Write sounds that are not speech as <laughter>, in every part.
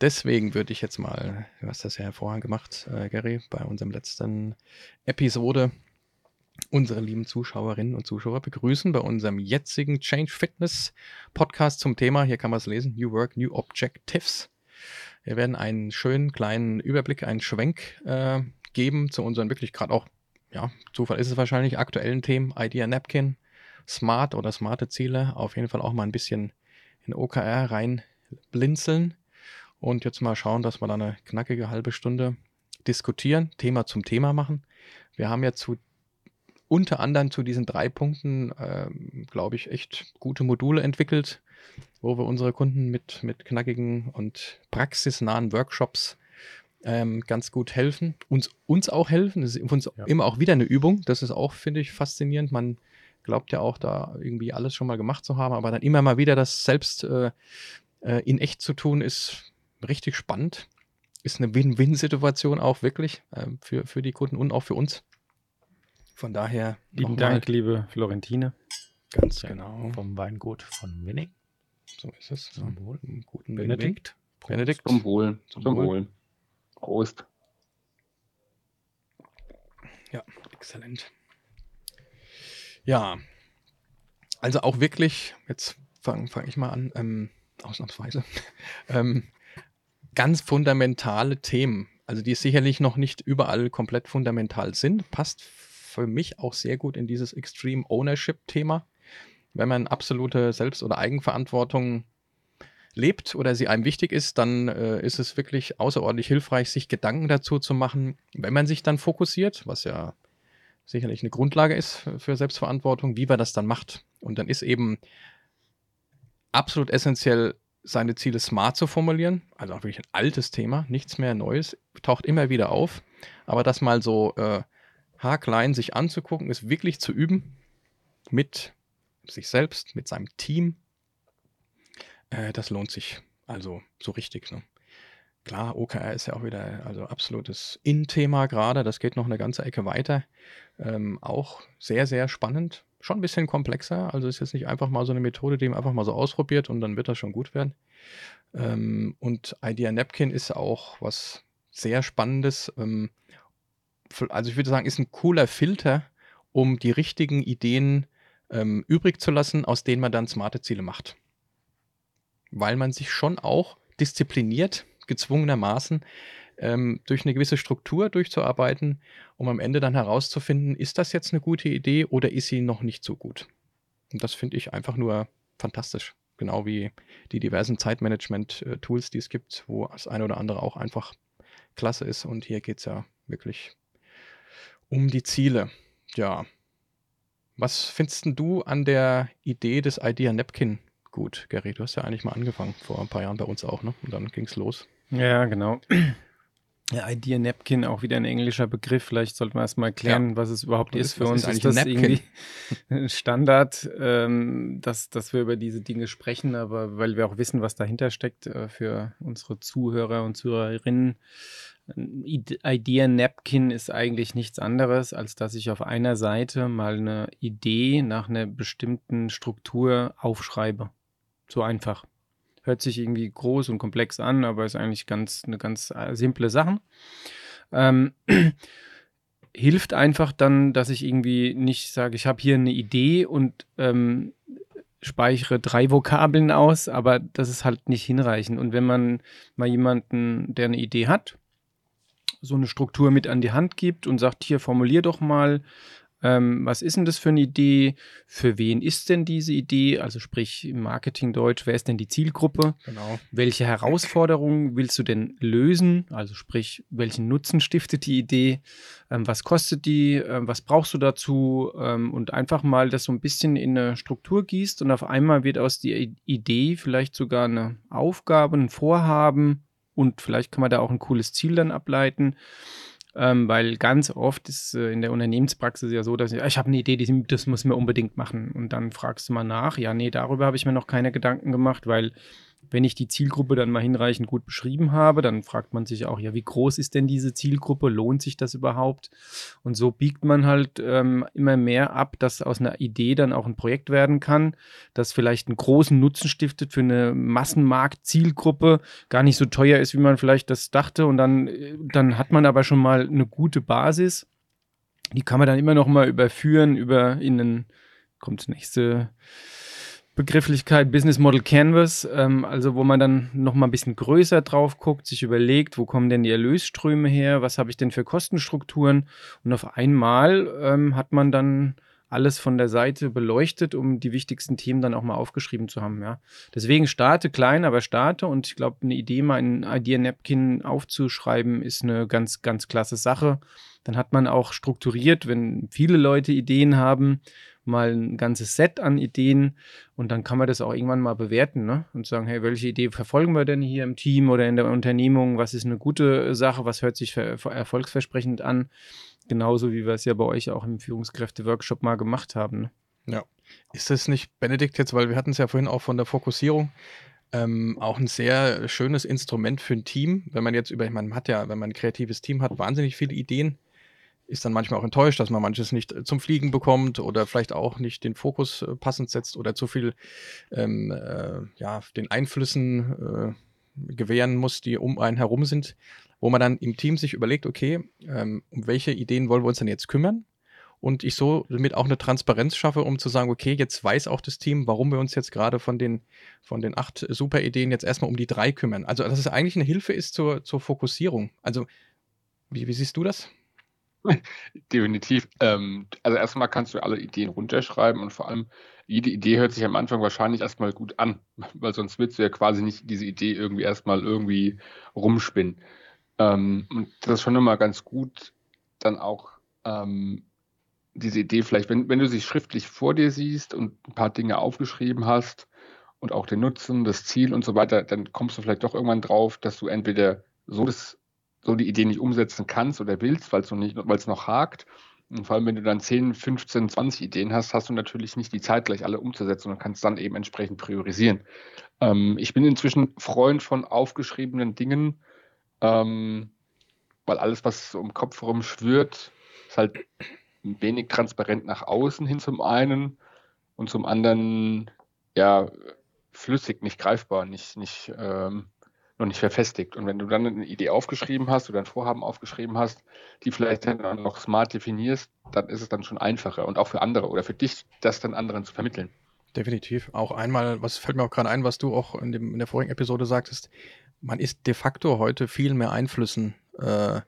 deswegen würde ich jetzt mal, du hast das ja hervorragend gemacht, äh, Gary, bei unserem letzten Episode unsere lieben Zuschauerinnen und Zuschauer begrüßen bei unserem jetzigen Change Fitness Podcast zum Thema, hier kann man es lesen, New Work, New Objectives. Wir werden einen schönen kleinen Überblick, einen Schwenk äh, geben zu unseren wirklich gerade auch, ja, Zufall ist es wahrscheinlich, aktuellen Themen, Idea Napkin, Smart oder smarte Ziele, auf jeden Fall auch mal ein bisschen in OKR rein blinzeln und jetzt mal schauen, dass wir da eine knackige halbe Stunde diskutieren, Thema zum Thema machen. Wir haben ja zu unter anderem zu diesen drei Punkten, äh, glaube ich, echt gute Module entwickelt, wo wir unsere Kunden mit, mit knackigen und praxisnahen Workshops ähm, ganz gut helfen. Uns, uns auch helfen. Das ist uns ja. immer auch wieder eine Übung. Das ist auch, finde ich, faszinierend. Man glaubt ja auch, da irgendwie alles schon mal gemacht zu haben, aber dann immer mal wieder das selbst äh, äh in echt zu tun, ist richtig spannend. Ist eine Win-Win-Situation auch wirklich äh, für, für die Kunden und auch für uns. Von daher. Lieben Dank, liebe Florentine. Ganz genau. Vom Weingut von Winning. So ist es. Zum Wohl. Guten Benedikt. Benedikt. Zum Wohl. Zum, Zum Wohl. Wohl. Prost. Ja, exzellent. Ja, also auch wirklich, jetzt fange fang ich mal an, ähm, ausnahmsweise, <laughs> ähm, ganz fundamentale Themen, also die sicherlich noch nicht überall komplett fundamental sind, passt für mich auch sehr gut in dieses Extreme Ownership-Thema. Wenn man absolute Selbst- oder Eigenverantwortung lebt oder sie einem wichtig ist, dann äh, ist es wirklich außerordentlich hilfreich, sich Gedanken dazu zu machen, wenn man sich dann fokussiert, was ja sicherlich eine Grundlage ist für Selbstverantwortung, wie man das dann macht. Und dann ist eben absolut essentiell, seine Ziele smart zu formulieren. Also auch wirklich ein altes Thema, nichts mehr Neues, taucht immer wieder auf. Aber das mal so äh, haarklein sich anzugucken, ist wirklich zu üben mit sich selbst, mit seinem Team. Äh, das lohnt sich also so richtig. Ne? Klar, OKR ist ja auch wieder also absolutes In-Thema gerade. Das geht noch eine ganze Ecke weiter. Ähm, auch sehr, sehr spannend. Schon ein bisschen komplexer. Also ist jetzt nicht einfach mal so eine Methode, die man einfach mal so ausprobiert und dann wird das schon gut werden. Ähm, und Idea Napkin ist auch was sehr Spannendes. Ähm, also ich würde sagen, ist ein cooler Filter, um die richtigen Ideen ähm, übrig zu lassen, aus denen man dann smarte Ziele macht. Weil man sich schon auch diszipliniert, gezwungenermaßen, ähm, durch eine gewisse Struktur durchzuarbeiten, um am Ende dann herauszufinden, ist das jetzt eine gute Idee oder ist sie noch nicht so gut. Und das finde ich einfach nur fantastisch. Genau wie die diversen Zeitmanagement-Tools, die es gibt, wo das eine oder andere auch einfach klasse ist. Und hier geht es ja wirklich um die Ziele. Ja. Was findest du an der Idee des Idea Napkin gut, Gary? Du hast ja eigentlich mal angefangen, vor ein paar Jahren bei uns auch, ne? Und dann ging es los. Ja, genau. Ja, Idea Napkin, auch wieder ein englischer Begriff. Vielleicht sollten wir erstmal klären, ja. was es überhaupt was ist für uns. Ist, ist das Napkin? irgendwie <laughs> Standard, ähm, dass, dass wir über diese Dinge sprechen, aber weil wir auch wissen, was dahinter steckt äh, für unsere Zuhörer und Zuhörerinnen. Idea Napkin ist eigentlich nichts anderes, als dass ich auf einer Seite mal eine Idee nach einer bestimmten Struktur aufschreibe. So einfach. Hört sich irgendwie groß und komplex an, aber ist eigentlich ganz eine ganz äh, simple Sache. Ähm, <clears throat> hilft einfach dann, dass ich irgendwie nicht sage, ich habe hier eine Idee und ähm, speichere drei Vokabeln aus, aber das ist halt nicht hinreichend. Und wenn man mal jemanden, der eine Idee hat, so eine Struktur mit an die Hand gibt und sagt, hier formulier doch mal, ähm, was ist denn das für eine Idee? Für wen ist denn diese Idee? Also sprich im Marketingdeutsch, wer ist denn die Zielgruppe? Genau. Welche Herausforderungen willst du denn lösen? Also sprich, welchen Nutzen stiftet die Idee? Ähm, was kostet die? Ähm, was brauchst du dazu? Ähm, und einfach mal das so ein bisschen in eine Struktur gießt und auf einmal wird aus der Idee vielleicht sogar eine Aufgabe, ein Vorhaben, und vielleicht kann man da auch ein cooles Ziel dann ableiten. Ähm, weil ganz oft ist äh, in der Unternehmenspraxis ja so, dass ich, ich habe eine Idee, die, das muss mir unbedingt machen. Und dann fragst du mal nach, ja, nee, darüber habe ich mir noch keine Gedanken gemacht, weil wenn ich die Zielgruppe dann mal hinreichend gut beschrieben habe, dann fragt man sich auch, ja, wie groß ist denn diese Zielgruppe? Lohnt sich das überhaupt? Und so biegt man halt ähm, immer mehr ab, dass aus einer Idee dann auch ein Projekt werden kann, das vielleicht einen großen Nutzen stiftet für eine Massenmarkt-Zielgruppe, gar nicht so teuer ist, wie man vielleicht das dachte. Und dann, dann hat man aber schon mal eine gute Basis. Die kann man dann immer noch mal überführen über in einen, kommt nächste Begrifflichkeit Business Model Canvas, ähm, also wo man dann noch mal ein bisschen größer drauf guckt, sich überlegt, wo kommen denn die Erlösströme her, was habe ich denn für Kostenstrukturen und auf einmal ähm, hat man dann alles von der Seite beleuchtet, um die wichtigsten Themen dann auch mal aufgeschrieben zu haben. Ja. Deswegen starte klein, aber starte und ich glaube, eine Idee mal in Idea Napkin aufzuschreiben, ist eine ganz, ganz klasse Sache. Dann hat man auch strukturiert, wenn viele Leute Ideen haben, mal ein ganzes Set an Ideen und dann kann man das auch irgendwann mal bewerten ne? und sagen, hey, welche Idee verfolgen wir denn hier im Team oder in der Unternehmung? Was ist eine gute Sache? Was hört sich erfolgsversprechend an? Genauso wie wir es ja bei euch auch im Führungskräfte-Workshop mal gemacht haben. Ne? Ja. Ist das nicht, Benedikt, jetzt, weil wir hatten es ja vorhin auch von der Fokussierung, ähm, auch ein sehr schönes Instrument für ein Team, wenn man jetzt über, ich meine, man hat ja, wenn man ein kreatives Team hat, wahnsinnig viele Ideen ist dann manchmal auch enttäuscht, dass man manches nicht äh, zum Fliegen bekommt oder vielleicht auch nicht den Fokus äh, passend setzt oder zu viel ähm, äh, ja, den Einflüssen äh, gewähren muss, die um einen herum sind, wo man dann im Team sich überlegt, okay, ähm, um welche Ideen wollen wir uns denn jetzt kümmern? Und ich so damit auch eine Transparenz schaffe, um zu sagen, okay, jetzt weiß auch das Team, warum wir uns jetzt gerade von den, von den acht super Ideen jetzt erstmal um die drei kümmern. Also, dass es eigentlich eine Hilfe ist zur, zur Fokussierung. Also, wie, wie siehst du das? <laughs> Definitiv. Ähm, also erstmal kannst du alle Ideen runterschreiben und vor allem jede Idee hört sich am Anfang wahrscheinlich erstmal gut an, <laughs> weil sonst willst du ja quasi nicht diese Idee irgendwie erstmal irgendwie rumspinnen. Ähm, und das ist schon immer ganz gut, dann auch ähm, diese Idee vielleicht, wenn, wenn du sie schriftlich vor dir siehst und ein paar Dinge aufgeschrieben hast und auch den Nutzen, das Ziel und so weiter, dann kommst du vielleicht doch irgendwann drauf, dass du entweder so das so die Idee nicht umsetzen kannst oder willst, weil es noch, noch hakt. Und vor allem, wenn du dann 10, 15, 20 Ideen hast, hast du natürlich nicht die Zeit, gleich alle umzusetzen und kannst dann eben entsprechend priorisieren. Ähm, ich bin inzwischen Freund von aufgeschriebenen Dingen, ähm, weil alles, was so im Kopf rumschwirrt, ist halt wenig transparent nach außen hin zum einen und zum anderen ja flüssig, nicht greifbar, nicht, nicht ähm, noch nicht verfestigt. Und wenn du dann eine Idee aufgeschrieben hast oder ein Vorhaben aufgeschrieben hast, die vielleicht dann noch smart definierst, dann ist es dann schon einfacher und auch für andere oder für dich, das dann anderen zu vermitteln. Definitiv. Auch einmal, was fällt mir auch gerade ein, was du auch in, dem, in der vorigen Episode sagtest, man ist de facto heute viel mehr Einflüssen äh,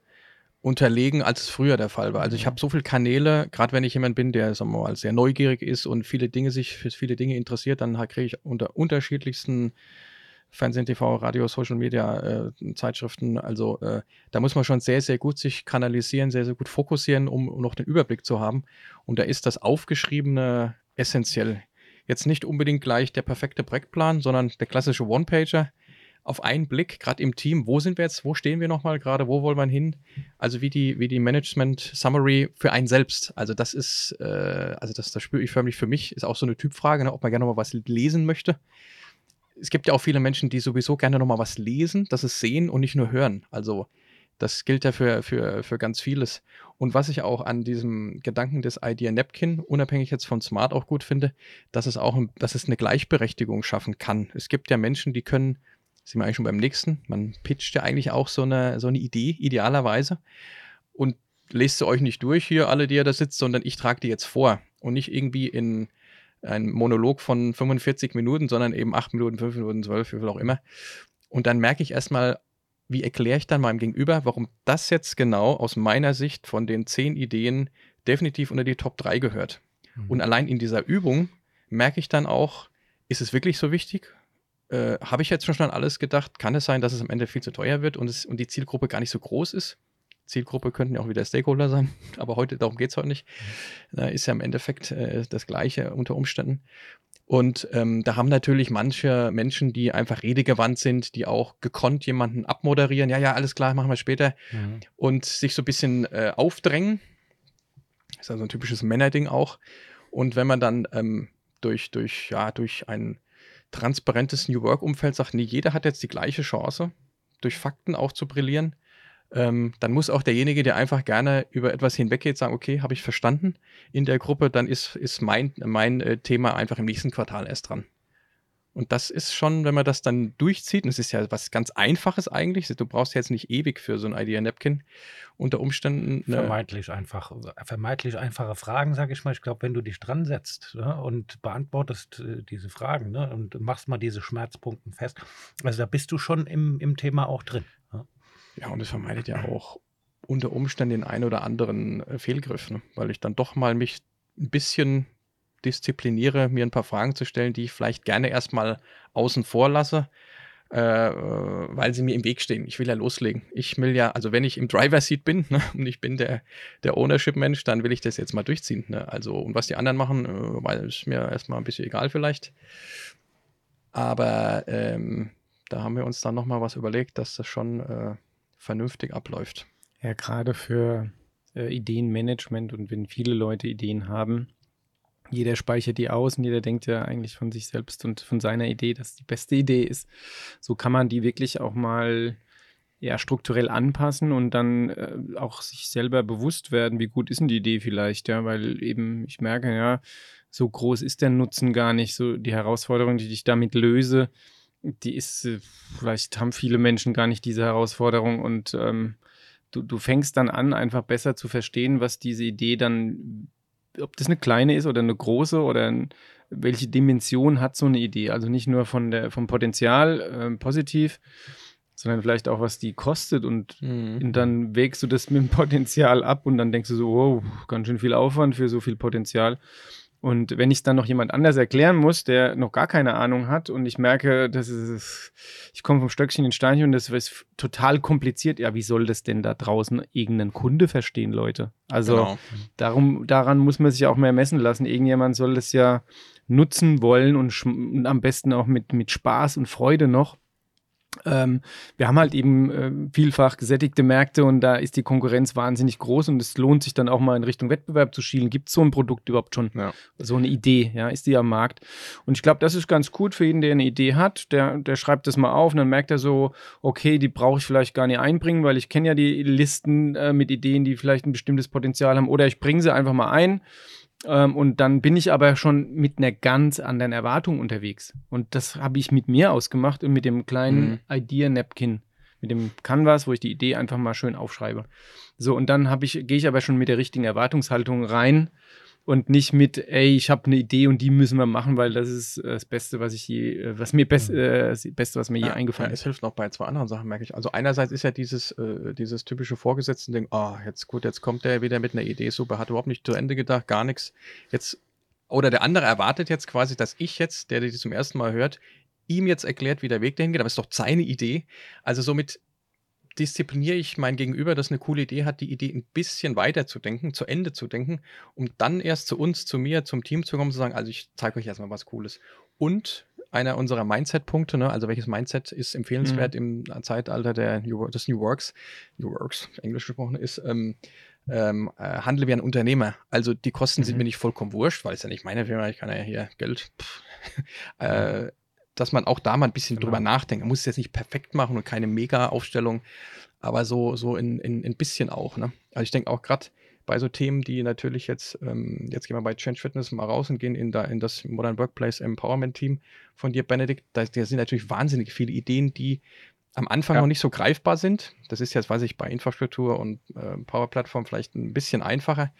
unterlegen, als es früher der Fall war. Also ich habe so viele Kanäle, gerade wenn ich jemand bin, der sagen wir mal, sehr neugierig ist und viele Dinge sich für viele Dinge interessiert, dann kriege ich unter unterschiedlichsten Fernsehen, TV, Radio, Social Media, äh, Zeitschriften. Also äh, da muss man schon sehr, sehr gut sich kanalisieren, sehr, sehr gut fokussieren, um, um noch den Überblick zu haben. Und da ist das Aufgeschriebene essentiell. Jetzt nicht unbedingt gleich der perfekte Projektplan, sondern der klassische One-Pager auf einen Blick, gerade im Team, wo sind wir jetzt, wo stehen wir nochmal gerade, wo wollen wir hin? Also wie die, wie die Management-Summary für einen selbst. Also das ist, äh, also das, das spüre ich förmlich für mich, ist auch so eine Typfrage, ne, ob man gerne mal was lesen möchte es gibt ja auch viele Menschen, die sowieso gerne nochmal was lesen, das ist sehen und nicht nur hören. Also das gilt ja für, für, für ganz vieles. Und was ich auch an diesem Gedanken des Idea Napkin, unabhängig jetzt von Smart, auch gut finde, dass es auch dass es eine Gleichberechtigung schaffen kann. Es gibt ja Menschen, die können, sind wir eigentlich schon beim nächsten, man pitcht ja eigentlich auch so eine, so eine Idee, idealerweise. Und lest sie euch nicht durch hier, alle, die ihr da sitzt, sondern ich trage die jetzt vor und nicht irgendwie in ein Monolog von 45 Minuten, sondern eben 8 Minuten, 5 Minuten, 12, wie viel auch immer. Und dann merke ich erstmal, wie erkläre ich dann meinem Gegenüber, warum das jetzt genau aus meiner Sicht von den 10 Ideen definitiv unter die Top 3 gehört. Mhm. Und allein in dieser Übung merke ich dann auch, ist es wirklich so wichtig? Äh, Habe ich jetzt schon an alles gedacht? Kann es sein, dass es am Ende viel zu teuer wird und, es, und die Zielgruppe gar nicht so groß ist? Zielgruppe könnten ja auch wieder Stakeholder sein, <laughs> aber heute, darum geht es heute nicht. Da ist ja im Endeffekt äh, das Gleiche unter Umständen. Und ähm, da haben natürlich manche Menschen, die einfach redegewandt sind, die auch gekonnt jemanden abmoderieren. Ja, ja, alles klar, machen wir später. Mhm. Und sich so ein bisschen äh, aufdrängen. Das ist also ein typisches Männerding auch. Und wenn man dann ähm, durch, durch, ja, durch ein transparentes New Work-Umfeld sagt, nee, jeder hat jetzt die gleiche Chance, durch Fakten auch zu brillieren. Ähm, dann muss auch derjenige, der einfach gerne über etwas hinweggeht, sagen, okay, habe ich verstanden in der Gruppe, dann ist, ist mein, mein äh, Thema einfach im nächsten Quartal erst dran. Und das ist schon, wenn man das dann durchzieht, und es ist ja was ganz Einfaches eigentlich, du brauchst jetzt nicht ewig für so ein Idea-Napkin unter Umständen. Vermeintlich einfach, vermeintlich einfache Fragen, sage ich mal. Ich glaube, wenn du dich dran setzt ne, und beantwortest äh, diese Fragen ne, und machst mal diese Schmerzpunkte fest, also da bist du schon im, im Thema auch drin. Ja, und es vermeidet ja auch unter Umständen den einen oder anderen äh, Fehlgriff, weil ich dann doch mal mich ein bisschen diszipliniere, mir ein paar Fragen zu stellen, die ich vielleicht gerne erstmal außen vor lasse, äh, weil sie mir im Weg stehen. Ich will ja loslegen. Ich will ja, also wenn ich im Driver Seat bin ne, und ich bin der, der Ownership-Mensch, dann will ich das jetzt mal durchziehen. Ne? Also, und was die anderen machen, äh, weil ist mir erstmal ein bisschen egal vielleicht. Aber ähm, da haben wir uns dann nochmal was überlegt, dass das schon äh, vernünftig abläuft. Ja, gerade für äh, Ideenmanagement und wenn viele Leute Ideen haben, jeder speichert die aus und jeder denkt ja eigentlich von sich selbst und von seiner Idee, dass die beste Idee ist. So kann man die wirklich auch mal ja, strukturell anpassen und dann äh, auch sich selber bewusst werden, wie gut ist denn die Idee vielleicht, ja, weil eben ich merke, ja, so groß ist der Nutzen gar nicht, so die Herausforderung, die ich damit löse, die ist, äh, vielleicht haben viele Menschen gar nicht diese Herausforderung und ähm, du, du fängst dann an, einfach besser zu verstehen, was diese Idee dann ob das eine kleine ist oder eine große oder ein, welche Dimension hat so eine Idee. Also nicht nur von der, vom Potenzial äh, positiv, sondern vielleicht auch, was die kostet. Und mhm. dann wägst du das mit dem Potenzial ab und dann denkst du so, wow, ganz schön viel Aufwand für so viel Potenzial. Und wenn ich es dann noch jemand anders erklären muss, der noch gar keine Ahnung hat und ich merke, das ist, ich komme vom Stöckchen in Steinchen und das ist total kompliziert. Ja, wie soll das denn da draußen irgendein Kunde verstehen, Leute? Also genau. darum, daran muss man sich auch mehr messen lassen. Irgendjemand soll das ja nutzen wollen und, und am besten auch mit, mit Spaß und Freude noch. Ähm, wir haben halt eben äh, vielfach gesättigte Märkte und da ist die Konkurrenz wahnsinnig groß und es lohnt sich dann auch mal in Richtung Wettbewerb zu schielen. Gibt es so ein Produkt überhaupt schon? Ja. So eine Idee, ja, ist die am Markt? Und ich glaube, das ist ganz gut für jeden, der eine Idee hat. Der, der schreibt das mal auf und dann merkt er so, okay, die brauche ich vielleicht gar nicht einbringen, weil ich kenne ja die Listen äh, mit Ideen, die vielleicht ein bestimmtes Potenzial haben. Oder ich bringe sie einfach mal ein ähm, und dann bin ich aber schon mit einer ganz anderen Erwartung unterwegs. Und das habe ich mit mir ausgemacht und mit dem kleinen mhm. Idea-Napkin, mit dem Canvas, wo ich die Idee einfach mal schön aufschreibe. So, und dann ich, gehe ich aber schon mit der richtigen Erwartungshaltung rein und nicht mit, ey, ich habe eine Idee und die müssen wir machen, weil das ist äh, das Beste, was ich je, äh, was mir best, mhm. äh, das Beste, was mir ja, je eingefallen ja, ist. Es hilft noch bei zwei anderen Sachen, merke ich. Also einerseits ist ja dieses, äh, dieses typische Vorgesetzten-Ding, ah, oh, jetzt gut, jetzt kommt der wieder mit einer Idee, super, hat überhaupt nicht zu Ende gedacht, gar nichts. Jetzt, oder der andere erwartet jetzt quasi, dass ich jetzt, der die zum ersten Mal hört, ihm jetzt erklärt, wie der Weg dahin geht, aber es ist doch seine Idee. Also somit diszipliniere ich mein Gegenüber, das eine coole Idee hat, die Idee ein bisschen weiter zu denken, zu Ende zu denken, um dann erst zu uns, zu mir, zum Team zu kommen, zu sagen, also ich zeige euch erstmal was Cooles. Und einer unserer Mindset-Punkte, ne, also welches Mindset ist empfehlenswert mhm. im Zeitalter der New, des New Works, New Works, Englisch gesprochen, ist, ähm, ähm, äh, handle wie ein Unternehmer. Also die Kosten mhm. sind mir nicht vollkommen wurscht, weil es ja nicht meine Firma, ich kann ja hier Geld. <laughs> äh, dass man auch da mal ein bisschen genau. drüber nachdenkt. Man muss es jetzt nicht perfekt machen und keine Mega-Aufstellung, aber so, so in, in, ein bisschen auch. Ne? Also ich denke auch gerade bei so Themen, die natürlich jetzt, ähm, jetzt gehen wir bei Change Fitness mal raus und gehen in, da, in das Modern Workplace Empowerment Team von dir, Benedikt. Da, da sind natürlich wahnsinnig viele Ideen, die am Anfang ja. noch nicht so greifbar sind. Das ist jetzt, weiß ich, bei Infrastruktur und äh, Power Plattform vielleicht ein bisschen einfacher,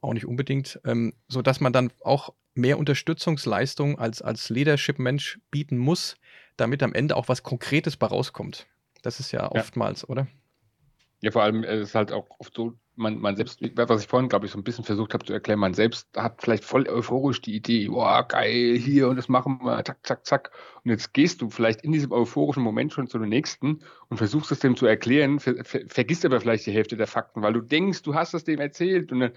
auch nicht unbedingt, ähm, so dass man dann auch mehr Unterstützungsleistung als, als Leadership-Mensch bieten muss, damit am Ende auch was Konkretes bei rauskommt. Das ist ja oftmals, ja. oder? Ja, vor allem äh, ist halt auch oft so, man, man selbst, was ich vorhin, glaube ich, so ein bisschen versucht habe zu erklären, man selbst hat vielleicht voll euphorisch die Idee, boah, geil, hier und das machen wir, zack, zack, zack. Und jetzt gehst du vielleicht in diesem euphorischen Moment schon zu dem nächsten und versuchst es dem zu erklären, ver, ver, vergisst aber vielleicht die Hälfte der Fakten, weil du denkst, du hast es dem erzählt und dann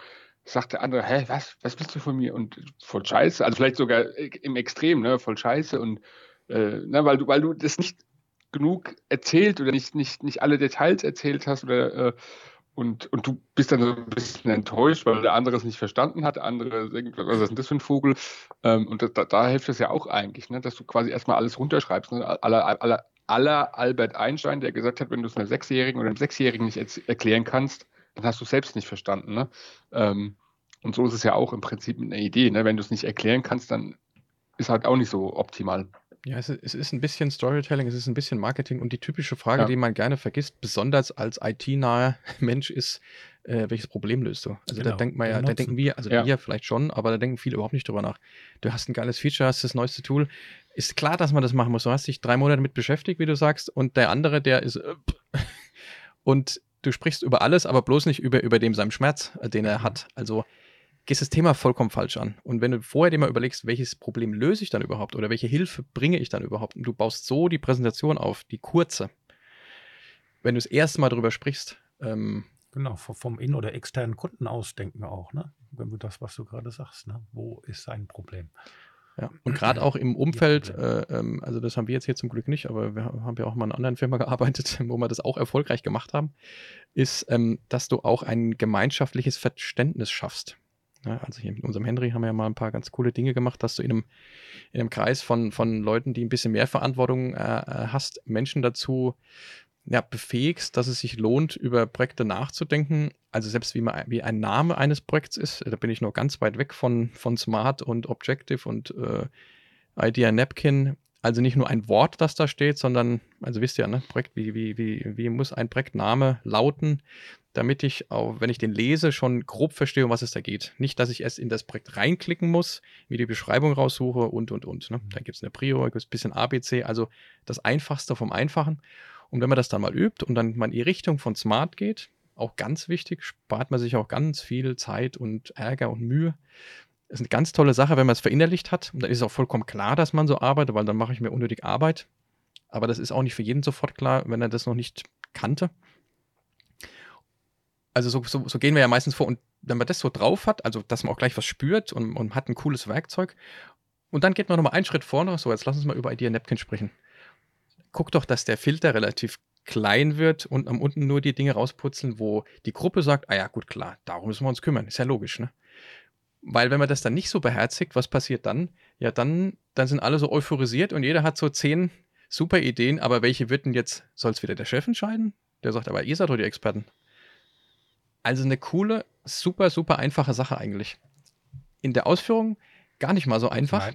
sagt der andere, hä, was, was willst du von mir? Und voll scheiße, also vielleicht sogar im Extrem, ne, voll scheiße und äh, ne, weil du, weil du das nicht genug erzählt oder nicht, nicht, nicht alle Details erzählt hast oder äh, und, und du bist dann so ein bisschen enttäuscht, weil der andere es nicht verstanden hat, der andere denkt, was ist denn das für ein Vogel? Ähm, und da, da, hilft es ja auch eigentlich, ne, dass du quasi erstmal alles runterschreibst. Ne? Aller, aller, aller Albert Einstein, der gesagt hat, wenn du es einer Sechsjährigen oder einem Sechsjährigen nicht erklären kannst, dann hast du es selbst nicht verstanden. Ne? Ähm, und so ist es ja auch im Prinzip mit einer Idee. Ne? Wenn du es nicht erklären kannst, dann ist halt auch nicht so optimal. Ja, es ist, es ist ein bisschen Storytelling, es ist ein bisschen Marketing und die typische Frage, ja. die man gerne vergisst, besonders als IT-naher <laughs> Mensch, ist, äh, welches Problem löst du? Also genau, da denkt man ja, da denken wir, also ja. wir vielleicht schon, aber da denken viele überhaupt nicht drüber nach. Du hast ein geiles Feature, hast das neueste Tool. Ist klar, dass man das machen muss. Du hast dich drei Monate damit beschäftigt, wie du sagst, und der andere, der ist äh, <laughs> und du sprichst über alles, aber bloß nicht über, über dem seinem Schmerz, äh, den er mhm. hat. Also gehst das Thema vollkommen falsch an. Und wenn du vorher dir mal überlegst, welches Problem löse ich dann überhaupt oder welche Hilfe bringe ich dann überhaupt, und du baust so die Präsentation auf, die kurze, wenn du das erste Mal darüber sprichst. Ähm, genau, vom in- oder externen Kunden ausdenken auch, ne? Wenn du das, was du gerade sagst, ne? Wo ist sein Problem? Ja, und gerade auch im Umfeld, äh, ähm, also das haben wir jetzt hier zum Glück nicht, aber wir haben ja auch mal in einer anderen Firma <laughs> gearbeitet, wo wir das auch erfolgreich gemacht haben, ist, ähm, dass du auch ein gemeinschaftliches Verständnis schaffst. Ja, also hier mit unserem Henry haben wir ja mal ein paar ganz coole Dinge gemacht, dass du in einem, in einem Kreis von, von Leuten, die ein bisschen mehr Verantwortung äh, äh, hast, Menschen dazu ja, befähigst, dass es sich lohnt, über Projekte nachzudenken. Also selbst wie, man, wie ein Name eines Projekts ist, da bin ich noch ganz weit weg von, von Smart und Objective und äh, Idea Napkin. Also nicht nur ein Wort, das da steht, sondern, also wisst ihr, ne, Projekt, wie, wie, wie, wie muss ein Projektname lauten? damit ich, auch, wenn ich den lese, schon grob verstehe, um was es da geht. Nicht, dass ich erst in das Projekt reinklicken muss, mir die Beschreibung raussuche und, und, und. Ne? Dann gibt es eine Prio, gibt es ein bisschen ABC, also das Einfachste vom Einfachen. Und wenn man das dann mal übt und dann mal in die Richtung von Smart geht, auch ganz wichtig, spart man sich auch ganz viel Zeit und Ärger und Mühe. Das ist eine ganz tolle Sache, wenn man es verinnerlicht hat. Und dann ist es auch vollkommen klar, dass man so arbeitet, weil dann mache ich mir unnötig Arbeit. Aber das ist auch nicht für jeden sofort klar, wenn er das noch nicht kannte also so, so, so, gehen wir ja meistens vor. Und wenn man das so drauf hat, also dass man auch gleich was spürt und, und hat ein cooles Werkzeug, und dann geht man nochmal einen Schritt vorne. So, jetzt lass uns mal über Idea Napkin sprechen. Guck doch, dass der Filter relativ klein wird und am unten nur die Dinge rausputzeln, wo die Gruppe sagt, ah ja, gut, klar, darum müssen wir uns kümmern. Ist ja logisch, ne? Weil wenn man das dann nicht so beherzigt, was passiert dann? Ja, dann, dann sind alle so euphorisiert und jeder hat so zehn super Ideen, aber welche wird denn jetzt, soll es wieder der Chef entscheiden? Der sagt, aber ihr seid doch die Experten. Also eine coole, super, super einfache Sache eigentlich. In der Ausführung gar nicht mal so einfach,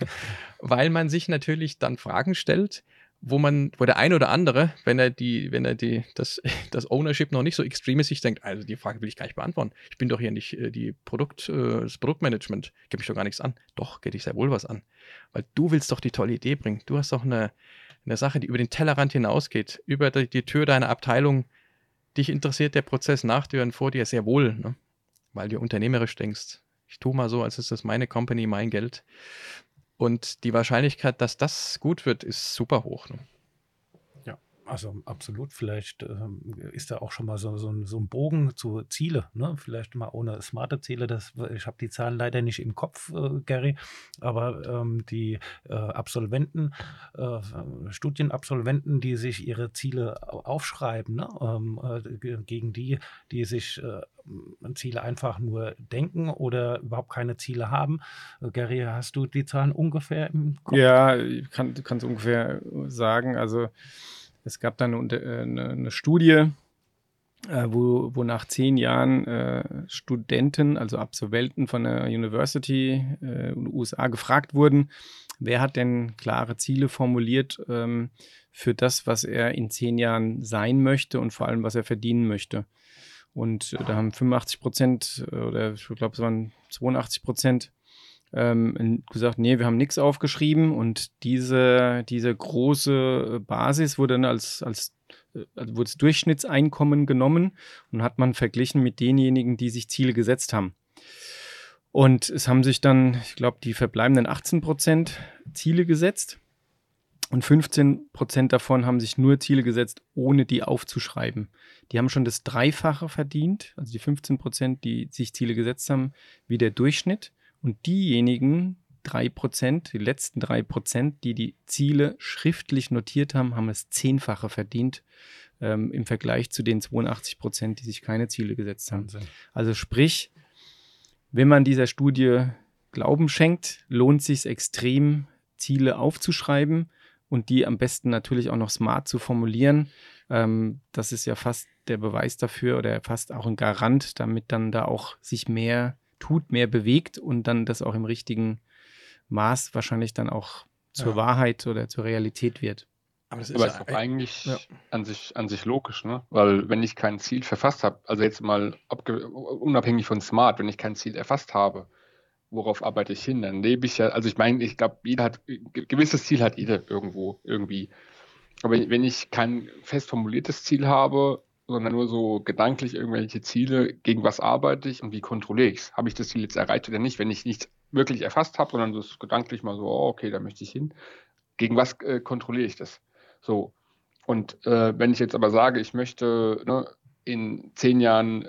<laughs> weil man sich natürlich dann Fragen stellt, wo man, wo der eine oder andere, wenn er die, wenn er die, das, <laughs> das Ownership noch nicht so extrem ist, sich denkt, also die Frage will ich gar nicht beantworten. Ich bin doch hier nicht äh, die Produkt, äh, das Produktmanagement, geht mich doch gar nichts an. Doch, geht dich sehr wohl was an. Weil du willst doch die tolle Idee bringen. Du hast doch eine, eine Sache, die über den Tellerrand hinausgeht, über die, die Tür deiner Abteilung dich interessiert der Prozess nach dir und vor dir sehr wohl, ne? weil du unternehmerisch denkst. Ich tue mal so, als ist das meine Company, mein Geld. Und die Wahrscheinlichkeit, dass das gut wird, ist super hoch. Ne? Also absolut, vielleicht ähm, ist da auch schon mal so, so, so ein Bogen zu Ziele, ne? Vielleicht mal ohne smarte Ziele. Das, ich habe die Zahlen leider nicht im Kopf, äh, Gary, aber ähm, die äh, Absolventen, äh, Studienabsolventen, die sich ihre Ziele aufschreiben, ne? ähm, äh, gegen die, die sich äh, Ziele einfach nur denken oder überhaupt keine Ziele haben. Äh, Gary, hast du die Zahlen ungefähr im Kopf? Ja, ich kann es ungefähr sagen. Also es gab dann eine, äh, eine, eine Studie, äh, wo, wo nach zehn Jahren äh, Studenten, also Absolventen von der University äh, in den USA gefragt wurden, wer hat denn klare Ziele formuliert ähm, für das, was er in zehn Jahren sein möchte und vor allem, was er verdienen möchte. Und äh, da haben 85 Prozent äh, oder ich glaube, es waren 82 Prozent ähm, gesagt, nee, wir haben nichts aufgeschrieben und diese, diese große Basis wurde dann als, als also wurde das Durchschnittseinkommen genommen und hat man verglichen mit denjenigen, die sich Ziele gesetzt haben. Und es haben sich dann, ich glaube, die verbleibenden 18 Prozent Ziele gesetzt. Und 15 Prozent davon haben sich nur Ziele gesetzt, ohne die aufzuschreiben. Die haben schon das Dreifache verdient, also die 15 Prozent, die sich Ziele gesetzt haben, wie der Durchschnitt. Und diejenigen drei Prozent, die letzten drei Prozent, die die Ziele schriftlich notiert haben, haben es zehnfache verdient ähm, im Vergleich zu den 82 Prozent, die sich keine Ziele gesetzt haben. Wahnsinn. Also sprich, wenn man dieser Studie Glauben schenkt, lohnt sich extrem, Ziele aufzuschreiben und die am besten natürlich auch noch smart zu formulieren. Ähm, das ist ja fast der Beweis dafür oder fast auch ein Garant, damit dann da auch sich mehr tut, mehr bewegt und dann das auch im richtigen Maß wahrscheinlich dann auch zur ja. Wahrheit oder zur Realität wird. Aber das ist, Aber ja ist eigentlich ja. an, sich, an sich logisch, ne? Weil wenn ich kein Ziel verfasst habe, also jetzt mal unabhängig von Smart, wenn ich kein Ziel erfasst habe, worauf arbeite ich hin? Dann lebe ich ja, also ich meine, ich glaube, jeder hat, gewisses Ziel hat jeder irgendwo, irgendwie. Aber wenn ich kein fest formuliertes Ziel habe, sondern nur so gedanklich irgendwelche Ziele, gegen was arbeite ich und wie kontrolliere ich es? Habe ich das Ziel jetzt erreicht oder nicht? Wenn ich nichts wirklich erfasst habe, sondern das gedanklich mal so, oh, okay, da möchte ich hin, gegen was äh, kontrolliere ich das? So. Und äh, wenn ich jetzt aber sage, ich möchte ne, in zehn Jahren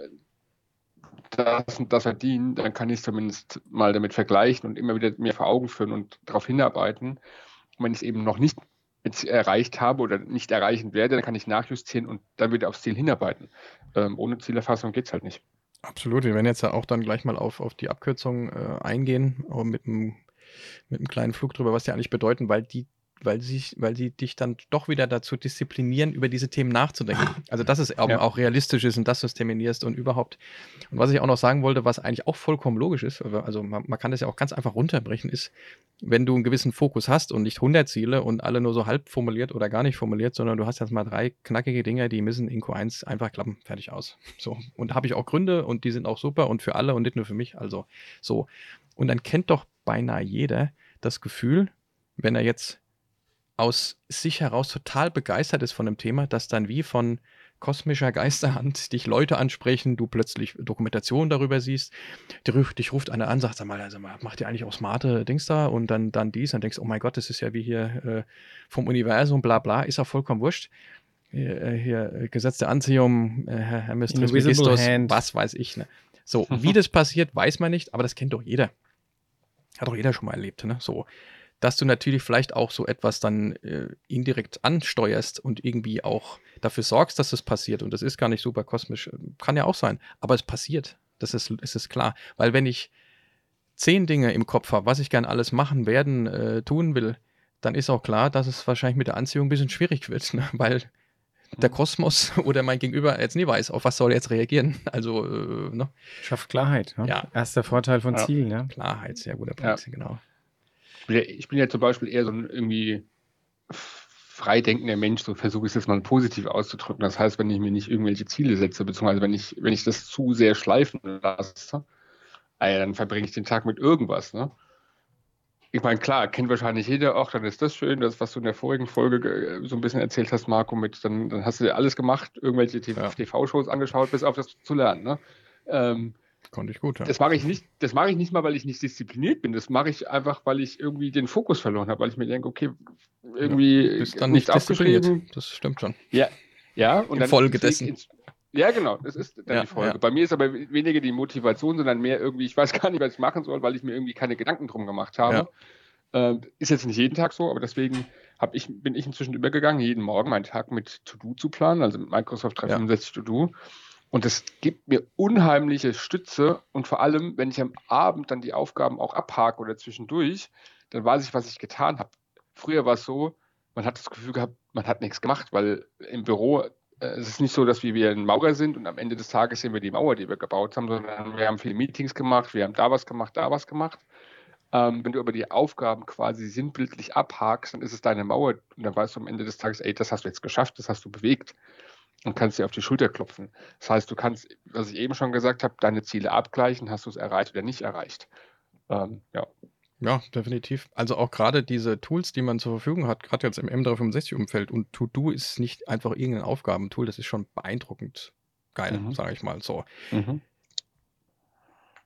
das und das verdienen, dann kann ich es zumindest mal damit vergleichen und immer wieder mir vor Augen führen und darauf hinarbeiten. Und wenn ich es eben noch nicht erreicht habe oder nicht erreichen werde, dann kann ich nachjustieren und dann wieder aufs Ziel hinarbeiten. Ähm, ohne Zielerfassung geht es halt nicht. Absolut. Wir werden jetzt ja auch dann gleich mal auf, auf die Abkürzung äh, eingehen, mit einem, mit einem kleinen Flug drüber, was die eigentlich bedeuten, weil die weil sie, weil sie dich dann doch wieder dazu disziplinieren, über diese Themen nachzudenken. <laughs> Also, dass es ja. auch realistisch ist und dass du es terminierst und überhaupt. Und was ich auch noch sagen wollte, was eigentlich auch vollkommen logisch ist, also man, man, kann das ja auch ganz einfach runterbrechen, ist, wenn du einen gewissen Fokus hast und nicht 100 Ziele und alle nur so halb formuliert oder gar nicht formuliert, sondern du hast jetzt mal drei knackige Dinge, die müssen in Q1 einfach klappen, fertig aus. So. Und da habe ich auch Gründe und die sind auch super und für alle und nicht nur für mich. Also so. Und dann kennt doch beinahe jeder das Gefühl, wenn er jetzt aus sich heraus total begeistert ist von dem Thema, dass dann wie von kosmischer Geisterhand <laughs> dich Leute ansprechen, du plötzlich Dokumentation darüber siehst, dich ruft einer an, sagt, sag mal, also macht ihr eigentlich auch smarte Dings da und dann, dann dies, dann denkst oh mein Gott, das ist ja wie hier äh, vom Universum, bla bla, ist auch vollkommen wurscht. Hier, äh, hier äh, Gesetz der Anziehung, äh, Hermes Trismegistus, was weiß ich. Ne? So, <laughs> wie das passiert, weiß man nicht, aber das kennt doch jeder. Hat doch jeder schon mal erlebt, ne? So dass du natürlich vielleicht auch so etwas dann äh, indirekt ansteuerst und irgendwie auch dafür sorgst, dass es passiert. Und das ist gar nicht super kosmisch. Kann ja auch sein. Aber es passiert. Das ist, ist, ist klar. Weil wenn ich zehn Dinge im Kopf habe, was ich gern alles machen, werden, äh, tun will, dann ist auch klar, dass es wahrscheinlich mit der Anziehung ein bisschen schwierig wird. Ne? <laughs> Weil der mhm. Kosmos <laughs> oder mein Gegenüber jetzt nie weiß, auf was soll er jetzt reagieren. <laughs> Also, äh, ne? Schafft Klarheit. Ne? Ja. Erster Vorteil von ja. Zielen. Ja? Klarheit, sehr guter Punkt, ja. genau bin ja, ich bin ja zum Beispiel eher so ein irgendwie freidenkender Mensch, so versuche ich es jetzt mal positiv auszudrücken. Das heißt, wenn ich mir nicht irgendwelche Ziele setze, beziehungsweise wenn ich, wenn ich das zu sehr schleifen lasse, äh, dann verbringe ich den Tag mit irgendwas. Ne? Ich meine, klar, kennt wahrscheinlich jeder auch, dann ist das schön, das, was du in der vorigen Folge äh, so ein bisschen erzählt hast, Marco, mit, dann, dann hast du dir alles gemacht, irgendwelche TV-Shows angeschaut, bis auf das zu lernen. Ne? Ähm, Konnte ich gut, ja. Das mache ich nicht, das mache ich nicht mal, weil ich nicht diszipliniert bin. Das mache ich einfach, weil ich irgendwie den Fokus verloren habe, weil ich mir denke, okay, irgendwie ja, bist dann nicht diszipliniert. Das stimmt schon. Ja, ja. Und dann Folge dessen. Ins, ja, genau, das ist dann ja, die Folge. Ja. Bei mir ist aber weniger die Motivation, sondern mehr irgendwie, ich weiß <laughs> gar nicht, was ich machen soll, weil ich mir irgendwie keine Gedanken drum gemacht habe. Ja. Äh, ist jetzt nicht jeden Tag so, aber deswegen ich, bin ich inzwischen übergegangen, jeden Morgen meinen Tag mit To-Do zu planen, also mit Microsoft 365 To-Do. Und es gibt mir unheimliche Stütze und vor allem, wenn ich am Abend dann die Aufgaben auch abhake oder zwischendurch, dann weiß ich, was ich getan habe. Früher war es so, man hat das Gefühl gehabt, man hat nichts gemacht, weil im Büro äh, es ist nicht so, dass wir wie ein Maurer sind und am Ende des Tages sehen wir die Mauer, die wir gebaut haben, sondern wir haben viele Meetings gemacht, wir haben da was gemacht, da was gemacht. Ähm, wenn du aber die Aufgaben quasi sinnbildlich abhakst, dann ist es deine Mauer und dann weißt du am Ende des Tages, ey, das hast du jetzt geschafft, das hast du bewegt und kannst dir auf die Schulter klopfen. Das heißt, du kannst, was ich eben schon gesagt habe, deine Ziele abgleichen, hast du es erreicht oder nicht erreicht. Ähm, ja. Ja, definitiv. Also auch gerade diese Tools, die man zur Verfügung hat, gerade jetzt im M365-Umfeld und To-Do ist nicht einfach irgendein Aufgabentool, das ist schon beeindruckend geil, mhm. sage ich mal so. Mhm.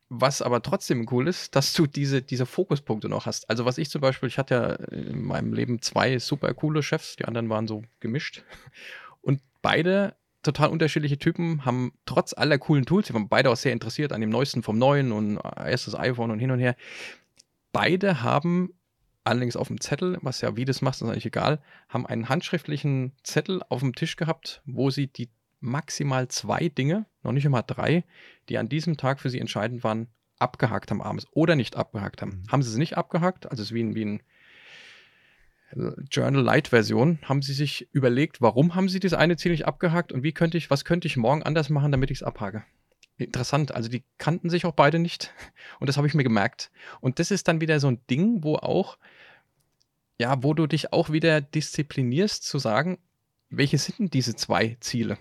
Was aber trotzdem cool ist, dass du diese, diese Fokuspunkte noch hast. Also was ich zum Beispiel, ich hatte ja in meinem Leben zwei super coole Chefs, die anderen waren so gemischt. Beide total unterschiedliche Typen, haben trotz aller coolen Tools, die waren beide auch sehr interessiert an dem neuesten vom Neuen und erstes iPhone und hin und her. Beide haben allerdings auf dem Zettel, was ja wie das macht, ist eigentlich egal, haben einen handschriftlichen Zettel auf dem Tisch gehabt, wo sie die maximal zwei Dinge, noch nicht immer drei, die an diesem Tag für sie entscheidend waren, abgehakt haben abends oder nicht abgehakt haben. Mhm. Haben sie es nicht abgehakt, also es ist wie ein, wie ein Journal Light Version, haben sie sich überlegt, warum haben sie das eine Ziel nicht abgehakt und wie könnte ich, was könnte ich morgen anders machen, damit ich es abhake. Interessant, also die kannten sich auch beide nicht <laughs> und das habe ich mir gemerkt. Und das ist dann wieder so ein Ding, wo auch, ja, wo du dich auch wieder disziplinierst zu sagen, welche sind denn diese zwei Ziele,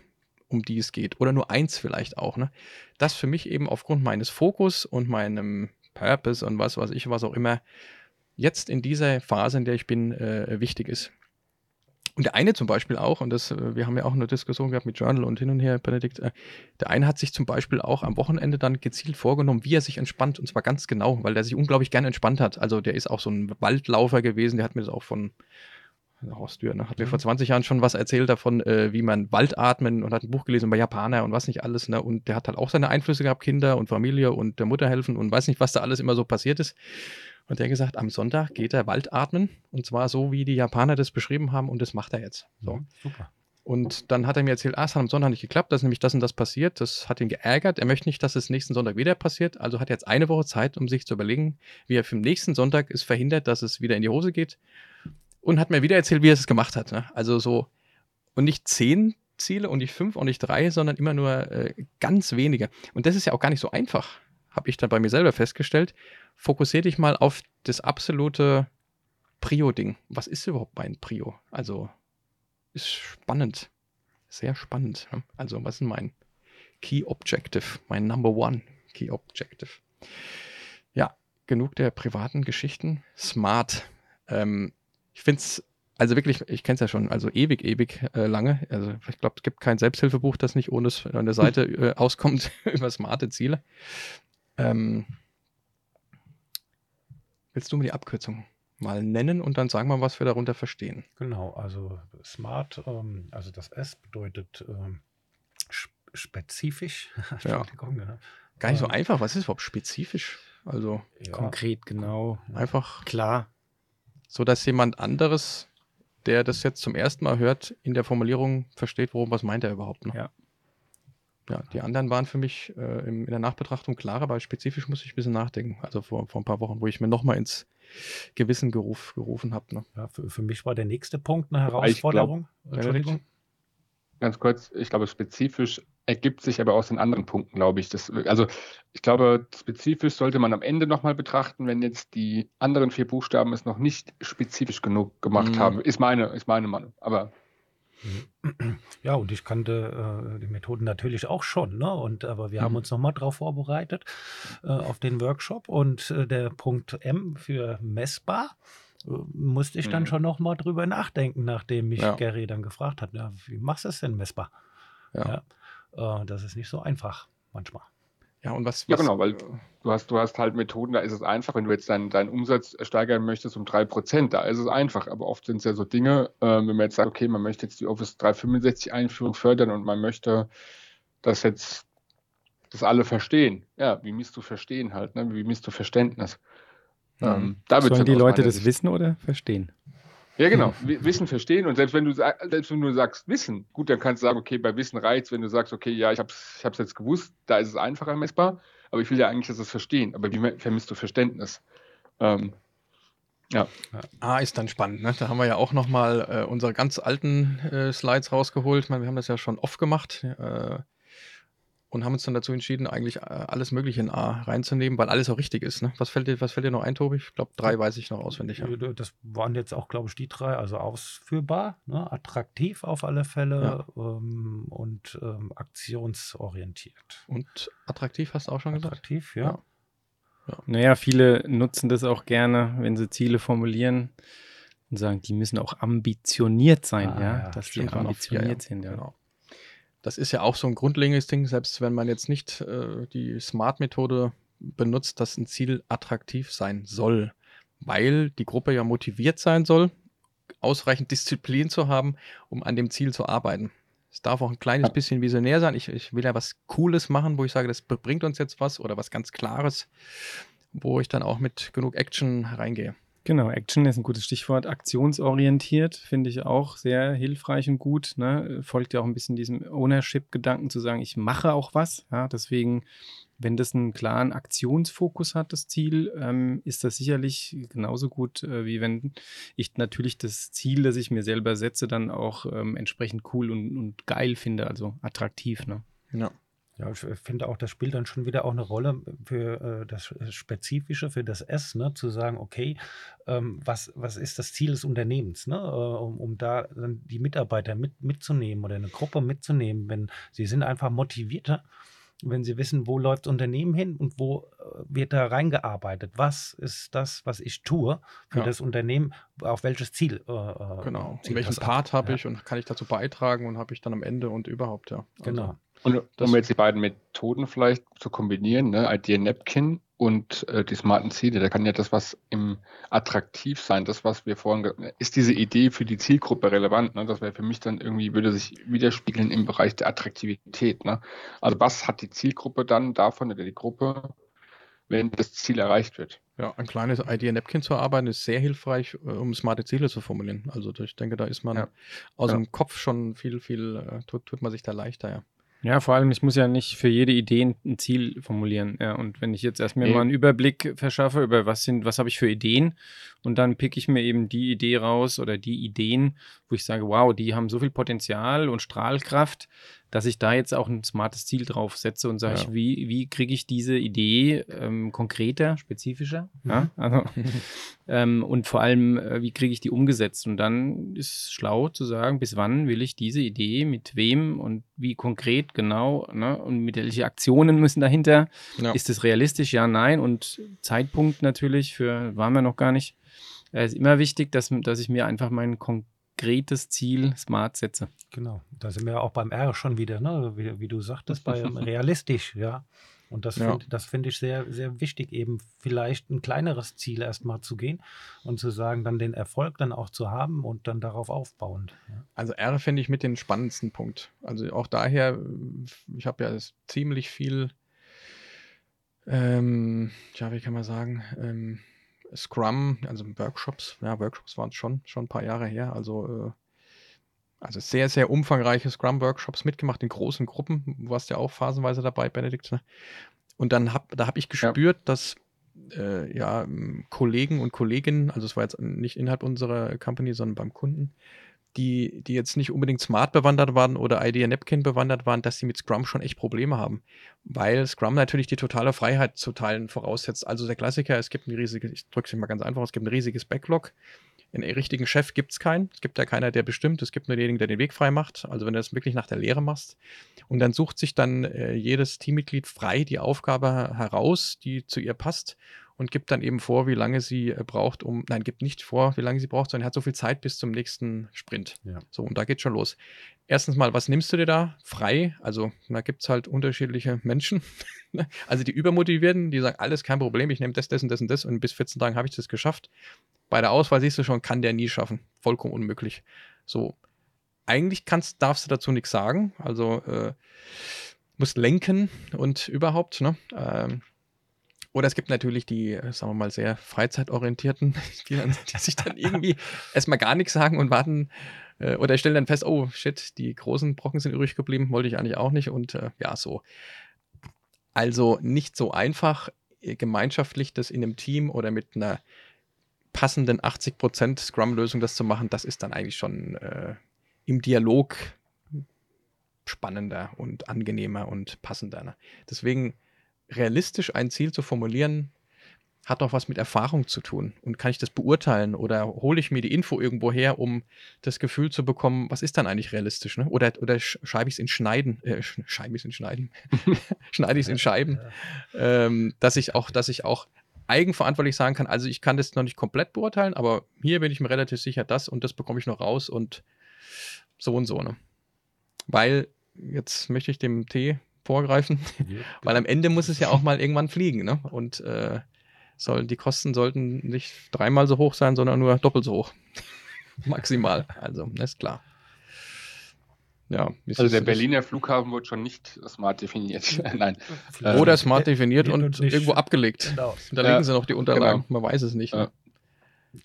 um die es geht? Oder nur eins vielleicht auch, ne? Das für mich eben aufgrund meines Fokus und meinem Purpose und was weiß ich, was auch immer jetzt in dieser Phase, in der ich bin, äh, wichtig ist. Und der eine zum Beispiel auch, und das, äh, wir haben ja auch eine Diskussion gehabt mit Journal und hin und her, Benedikt, äh, der eine hat sich zum Beispiel auch am Wochenende dann gezielt vorgenommen, wie er sich entspannt, und zwar ganz genau, weil der sich unglaublich gern entspannt hat. Also der ist auch so ein Waldlaufer gewesen, der hat mir das auch von Haustür, ne? hat mir mhm. vor 20 Jahren schon was erzählt davon, äh, wie man Wald atmen und hat ein Buch gelesen über Japaner und was nicht alles, ne? Und der hat halt auch seine Einflüsse gehabt, Kinder und Familie und der Mutter helfen und weiß nicht, was da alles immer so passiert ist. Und der hat gesagt, am Sonntag geht er Wald atmen. Und zwar so, wie die Japaner das beschrieben haben. Und das macht er jetzt. So. Mhm, super. Und dann hat er mir erzählt, ah, es hat am Sonntag nicht geklappt, dass nämlich das und das passiert. Das hat ihn geärgert. Er möchte nicht, dass es nächsten Sonntag wieder passiert. Also hat er jetzt eine Woche Zeit, um sich zu überlegen, wie er für den nächsten Sonntag es verhindert, dass es wieder in die Hose geht. Und hat mir wieder erzählt, wie er es gemacht hat. Ne? Also so, und nicht zehn Ziele und nicht fünf und nicht drei, sondern immer nur äh, ganz wenige. Und das ist ja auch gar nicht so einfach, habe ich dann bei mir selber festgestellt fokussier dich mal auf das absolute Prio-Ding. Was ist überhaupt mein Prio? Also, ist spannend. Sehr spannend. Also, was ist mein Key Objective? Mein Number One Key Objective. Ja, genug der privaten Geschichten. Smart. Ähm, ich finde es, also wirklich, ich kenne es ja schon, also ewig, ewig äh, lange. Also, ich glaube, es gibt kein Selbsthilfebuch, das nicht ohne an der Seite <laughs> äh, auskommt <laughs> über smarte Ziele. Ähm, Willst du mir die Abkürzung mal nennen und dann sagen wir, was wir darunter verstehen? Genau, also Smart, ähm, also das S bedeutet ähm, spezifisch. <laughs> ja. Ne? Gar nicht so ähm, einfach. Was ist überhaupt spezifisch? Also ja. konkret, genau. Einfach klar. So dass jemand anderes, der das jetzt zum ersten Mal hört, in der Formulierung versteht, worum was meint er überhaupt. Ne? Ja. Ja, die anderen waren für mich äh, in der Nachbetrachtung klarer, aber spezifisch muss ich ein bisschen nachdenken. Also vor, vor ein paar Wochen, wo ich mir nochmal ins Gewissen geruf, gerufen habe. Ne? Ja, für, für, mich war der nächste Punkt eine Herausforderung. Glaub, Entschuldigung. Ganz kurz, ich glaube, spezifisch ergibt sich aber aus den anderen Punkten, glaube ich. Das, also ich glaube, spezifisch sollte man am Ende nochmal betrachten, wenn jetzt die anderen vier Buchstaben es noch nicht spezifisch genug gemacht mhm. haben. Ist meine, ist meine Meinung. Aber ja, und ich kannte äh, die Methoden natürlich auch schon, ne? Und aber wir mhm. haben uns nochmal darauf vorbereitet äh, auf den Workshop und äh, der Punkt M für messbar äh, musste ich dann mhm. schon nochmal drüber nachdenken, nachdem mich ja. Gary dann gefragt hat, ja, wie machst du es denn messbar? Ja. ja äh, das ist nicht so einfach manchmal. Ja, und was, was, Ja, genau, weil du hast, du hast halt Methoden, da ist es einfach, wenn du jetzt deinen, deinen Umsatz steigern möchtest um 3%, da ist es einfach. Aber oft sind es ja so Dinge, äh, wenn man jetzt sagt, okay, man möchte jetzt die Office 365 Einführung fördern und man möchte das jetzt, das alle verstehen. Ja, wie misst du verstehen halt, ne? Wie misst du Verständnis? Mhm. Ähm, da Sollen die Leute das wissen oder verstehen? Ja, genau. Wissen verstehen. Und selbst wenn du selbst wenn du sagst Wissen, gut, dann kannst du sagen, okay, bei Wissen reizt, wenn du sagst, okay, ja, ich habe es ich jetzt gewusst, da ist es einfacher messbar, aber ich will ja eigentlich, dass es verstehen. Aber wie vermisst du Verständnis? Ähm, ja. Ah, ist dann spannend. Ne? Da haben wir ja auch nochmal äh, unsere ganz alten äh, Slides rausgeholt. Ich meine, wir haben das ja schon oft gemacht. Äh, und haben uns dann dazu entschieden, eigentlich äh, alles Mögliche in A reinzunehmen, weil alles auch richtig ist. Ne? Was, fällt dir, was fällt dir noch ein, Tobi? Ich glaube, drei weiß ich noch auswendig. Ja. Das waren jetzt auch, glaube ich, die drei. Also ausführbar, ne? attraktiv auf alle Fälle ja. ähm, und ähm, aktionsorientiert. Und attraktiv hast du auch schon attraktiv, gesagt? Attraktiv, ja. ja. Naja, viele nutzen das auch gerne, wenn sie Ziele formulieren und sagen, die müssen auch ambitioniert sein, ah, ja, dass die ambitioniert sind. Ja. Genau das ist ja auch so ein grundlegendes Ding, selbst wenn man jetzt nicht äh, die Smart-Methode benutzt, dass ein Ziel attraktiv sein soll, weil die Gruppe ja motiviert sein soll, ausreichend Disziplin zu haben, um an dem Ziel zu arbeiten. Es darf auch ein kleines bisschen visionär sein. Ich, ich will ja was Cooles machen, wo ich sage, das bringt uns jetzt was oder was ganz Klares, wo ich dann auch mit genug Action reingehe. Genau, Action ist ein gutes Stichwort. Aktionsorientiert finde ich auch sehr hilfreich und gut. Ne? Folgt ja auch ein bisschen diesem Ownership-Gedanken zu sagen, ich mache auch was. Ja? Deswegen, wenn das einen klaren Aktionsfokus hat, das Ziel, ähm, ist das sicherlich genauso gut, äh, wie wenn ich natürlich das Ziel, das ich mir selber setze, dann auch ähm, entsprechend cool und, und geil finde, also attraktiv. Ne? Ja. Ja, ich finde auch, das spielt dann schon wieder auch eine Rolle für äh, das Spezifische, für das S, ne? zu sagen, okay, ähm, was, was ist das Ziel des Unternehmens, ne? Äh, um, um da dann die Mitarbeiter mit, mitzunehmen oder eine Gruppe mitzunehmen, wenn sie sind einfach motivierter, wenn sie wissen, wo läuft das Unternehmen hin und wo äh, wird da reingearbeitet, was ist das, was ich tue für ja. das Unternehmen, auf welches Ziel. Äh, äh genau, und welchen Part habe ich und kann ich dazu beitragen und habe ich dann am Ende und überhaupt, ja. Also, genau. Und um jetzt die beiden Methoden vielleicht zu kombinieren, ne, Idea Napkin und äh, die smarten Ziele, da kann ja das, was im attraktiv sein, das, was wir vorhin, ist diese Idee für die Zielgruppe relevant? Ne? Das wäre für mich dann irgendwie, würde sich widerspiegeln im Bereich der Attraktivität. Ne? Also was hat die Zielgruppe dann davon oder die Gruppe, wenn das Ziel erreicht wird? Ja, ein kleines Idea Napkin zu erarbeiten ist sehr hilfreich, äh, um smarte Ziele zu formulieren. Also ich denke, da ist man ja. aus ja. dem Kopf schon viel, viel, äh, tut, tut man sich da leichter, ja. Ja, vor allem, ich muss ja nicht für jede Idee ein Ziel formulieren. Ja, und wenn ich jetzt erstmal mal einen Überblick verschaffe, über was sind, was habe ich für Ideen, und dann pick ich mir eben die Idee raus oder die Ideen, wo ich sage, wow, die haben so viel Potenzial und Strahlkraft, dass ich da jetzt auch ein smartes Ziel drauf setze und sage, ja. wie, wie kriege ich diese Idee ähm, konkreter, spezifischer? Mhm. Ja, also, <laughs> ähm, und vor allem, äh, wie kriege ich die umgesetzt? Und dann ist es schlau zu sagen, bis wann will ich diese Idee, mit wem und wie konkret genau ne? und mit welchen Aktionen müssen dahinter? Ja. Ist es realistisch? Ja, nein. Und Zeitpunkt natürlich, für waren wir noch gar nicht. Es ist immer wichtig, dass, dass ich mir einfach mein konkretes Ziel smart setze. Genau, da sind wir ja auch beim R schon wieder, ne? wie, wie du sagtest, bei <laughs> realistisch, ja. Und das ja. finde find ich sehr, sehr wichtig, eben vielleicht ein kleineres Ziel erstmal zu gehen und zu sagen, dann den Erfolg dann auch zu haben und dann darauf aufbauend. Ja. Also R finde ich mit den spannendsten Punkt. Also auch daher, ich habe ja ziemlich viel, ähm, ja, wie kann man sagen, ähm, Scrum, also Workshops, ja, Workshops waren schon, schon ein paar Jahre her, also, äh, also sehr, sehr umfangreiche Scrum-Workshops mitgemacht in großen Gruppen. Du warst ja auch phasenweise dabei, Benedikt. Ne? Und dann hab, da habe ich gespürt, ja. dass äh, ja, Kollegen und Kolleginnen, also es war jetzt nicht innerhalb unserer Company, sondern beim Kunden, die, die jetzt nicht unbedingt Smart bewandert waren oder Idea Napkin bewandert waren, dass sie mit Scrum schon echt Probleme haben. Weil Scrum natürlich die totale Freiheit zu teilen voraussetzt. Also der Klassiker, es gibt ein riesiges, ich drücke es mal ganz einfach, es gibt ein riesiges Backlog. Einen richtigen Chef gibt es keinen. Es gibt ja keiner, der bestimmt. Es gibt nur denjenigen, der den Weg frei macht. Also wenn du das wirklich nach der Lehre machst. Und dann sucht sich dann äh, jedes Teammitglied frei die Aufgabe heraus, die zu ihr passt und gibt dann eben vor, wie lange sie äh, braucht, um, nein, gibt nicht vor, wie lange sie braucht, sondern hat so viel Zeit bis zum nächsten Sprint. Ja. So, und da geht schon los. Erstens mal, was nimmst du dir da frei? Also, da gibt es halt unterschiedliche Menschen. <laughs> also die Übermotivierten, die sagen, alles kein Problem, ich nehme das, das und das und das und bis 14 Tagen habe ich das geschafft. Bei der Auswahl siehst du schon, kann der nie schaffen. Vollkommen unmöglich. So, eigentlich kannst, darfst du dazu nichts sagen. Also, äh, musst lenken und überhaupt, ne? Ähm, oder es gibt natürlich die, äh, sagen wir mal, sehr freizeitorientierten, <laughs> die, dann, <laughs> die sich dann irgendwie erstmal gar nichts sagen und warten äh, oder stellen dann fest, oh shit, die großen Brocken sind übrig geblieben, wollte ich eigentlich auch nicht und äh, ja, so. Also nicht so einfach, äh, gemeinschaftlich das in einem Team oder mit einer passenden 80% Scrum-Lösung das zu machen, das ist dann eigentlich schon äh, im Dialog spannender und angenehmer und passender. Ne? Deswegen realistisch ein Ziel zu formulieren, hat auch was mit Erfahrung zu tun. Und kann ich das beurteilen oder hole ich mir die Info irgendwo her, um das Gefühl zu bekommen, was ist dann eigentlich realistisch? Ne? Oder, oder schreibe ich es in Schneiden, äh, schreibe ich es in Schneiden, <laughs> schneide ich es in Scheiben, ähm, dass ich auch, dass ich auch eigenverantwortlich sagen kann, also ich kann das noch nicht komplett beurteilen, aber hier bin ich mir relativ sicher, das und das bekomme ich noch raus und so und so. Ne? Weil, jetzt möchte ich dem T vorgreifen, ja, <laughs> weil am Ende muss es ja auch mal irgendwann fliegen. Ne? Und äh, soll, die Kosten sollten nicht dreimal so hoch sein, sondern nur doppelt so hoch. <laughs> Maximal. Also, ist klar. Ja, also der Berliner Flughafen wird schon nicht smart definiert. <laughs> Nein. Oder smart definiert und, und irgendwo abgelegt. Genau. Da liegen sie noch die Unterlagen. Genau. Man weiß es nicht. Ne?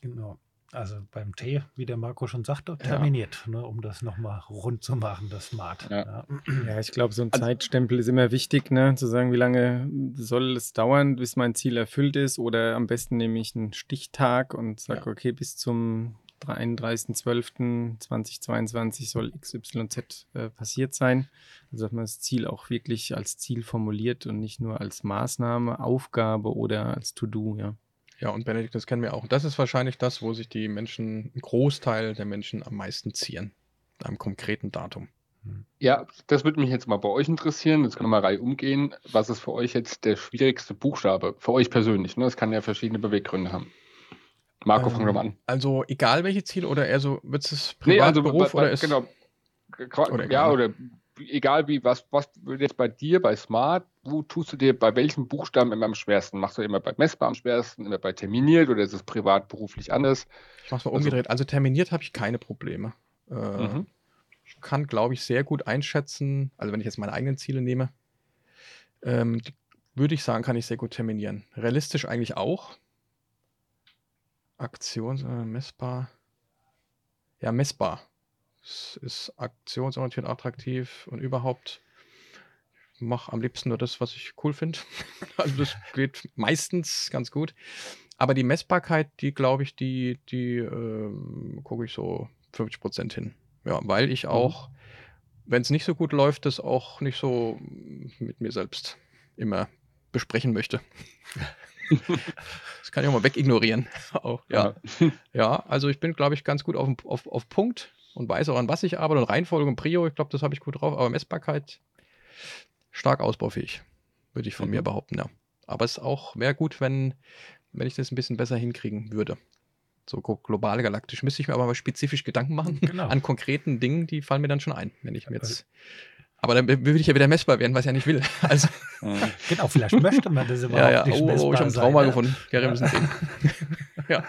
Genau. Also beim T, wie der Marco schon sagte, terminiert, ja. ne, um das nochmal rund zu machen, das Smart. Ja, ja. ja ich glaube, so ein also, Zeitstempel ist immer wichtig, ne, zu sagen, wie lange soll es dauern, bis mein Ziel erfüllt ist. Oder am besten nehme ich einen Stichtag und sage, okay, bis zum 31.12.2022 soll XYZ äh, passiert sein. Also dass man das Ziel auch wirklich als Ziel formuliert und nicht nur als Maßnahme, Aufgabe oder als To-Do, ja. Ja, und Benedikt, das kennen wir auch. Das ist wahrscheinlich das, wo sich die Menschen, ein Großteil der Menschen am meisten ziehen. Einem konkreten Datum. Ja, das würde mich jetzt mal bei euch interessieren. Jetzt können wir mal Reihe umgehen. Was ist für euch jetzt der schwierigste Buchstabe? Für euch persönlich, ne? Das kann ja verschiedene Beweggründe haben. Marco, ähm, fangen wir mal an. Also egal welche Ziele oder eher so, wird es Privat, nee, also, Beruf oder ist... Genau. Oder ja, oder egal wie, was, was jetzt bei dir, bei Smart, wo tust du dir bei welchen Buchstaben immer am schwersten? Machst du immer bei messbar am schwersten, immer bei terminiert oder ist es privat, beruflich anders? Ich mach's mal also, umgedreht. Also terminiert habe ich keine Probleme. Äh, mhm. Ich kann, glaube ich, sehr gut einschätzen, also wenn ich jetzt meine eigenen Ziele nehme, ähm, würde ich sagen, kann ich sehr gut terminieren. Realistisch eigentlich auch. Aktion, äh, messbar. Ja, messbar. Es ist aktionsorientiert attraktiv und überhaupt mache am liebsten nur das, was ich cool finde. <laughs> also das geht meistens ganz gut. Aber die Messbarkeit, die glaube ich, die, die äh, gucke ich so 50 Prozent hin. Ja, weil ich mhm. auch, mhm. wenn es nicht so gut läuft, das auch nicht so mit mir selbst immer besprechen möchte. das kann ich auch mal wegignorieren. <laughs> Oh, ja. ja, also ich bin, glaube ich, ganz gut auf, auf, auf Punkt und weiß auch, an was ich arbeite und Reihenfolge und Prio, ich glaube, das habe ich gut drauf, aber Messbarkeit stark ausbaufähig, würde ich von mhm. mir behaupten, ja. Aber es auch wäre gut, wenn, wenn ich das ein bisschen besser hinkriegen würde. So global galaktisch. Müsste ich mir aber mal spezifisch Gedanken machen genau. an konkreten Dingen, die fallen mir dann schon ein, wenn ich mir jetzt. Aber dann würde ich ja wieder messbar werden, was ich ja nicht will. <laughs> Also. Genau, vielleicht möchte man das überhaupt ja, ja. nicht oh, messbar Oh, ich habe ein Trauma sein, gefunden. Gary müssen sehen. ja.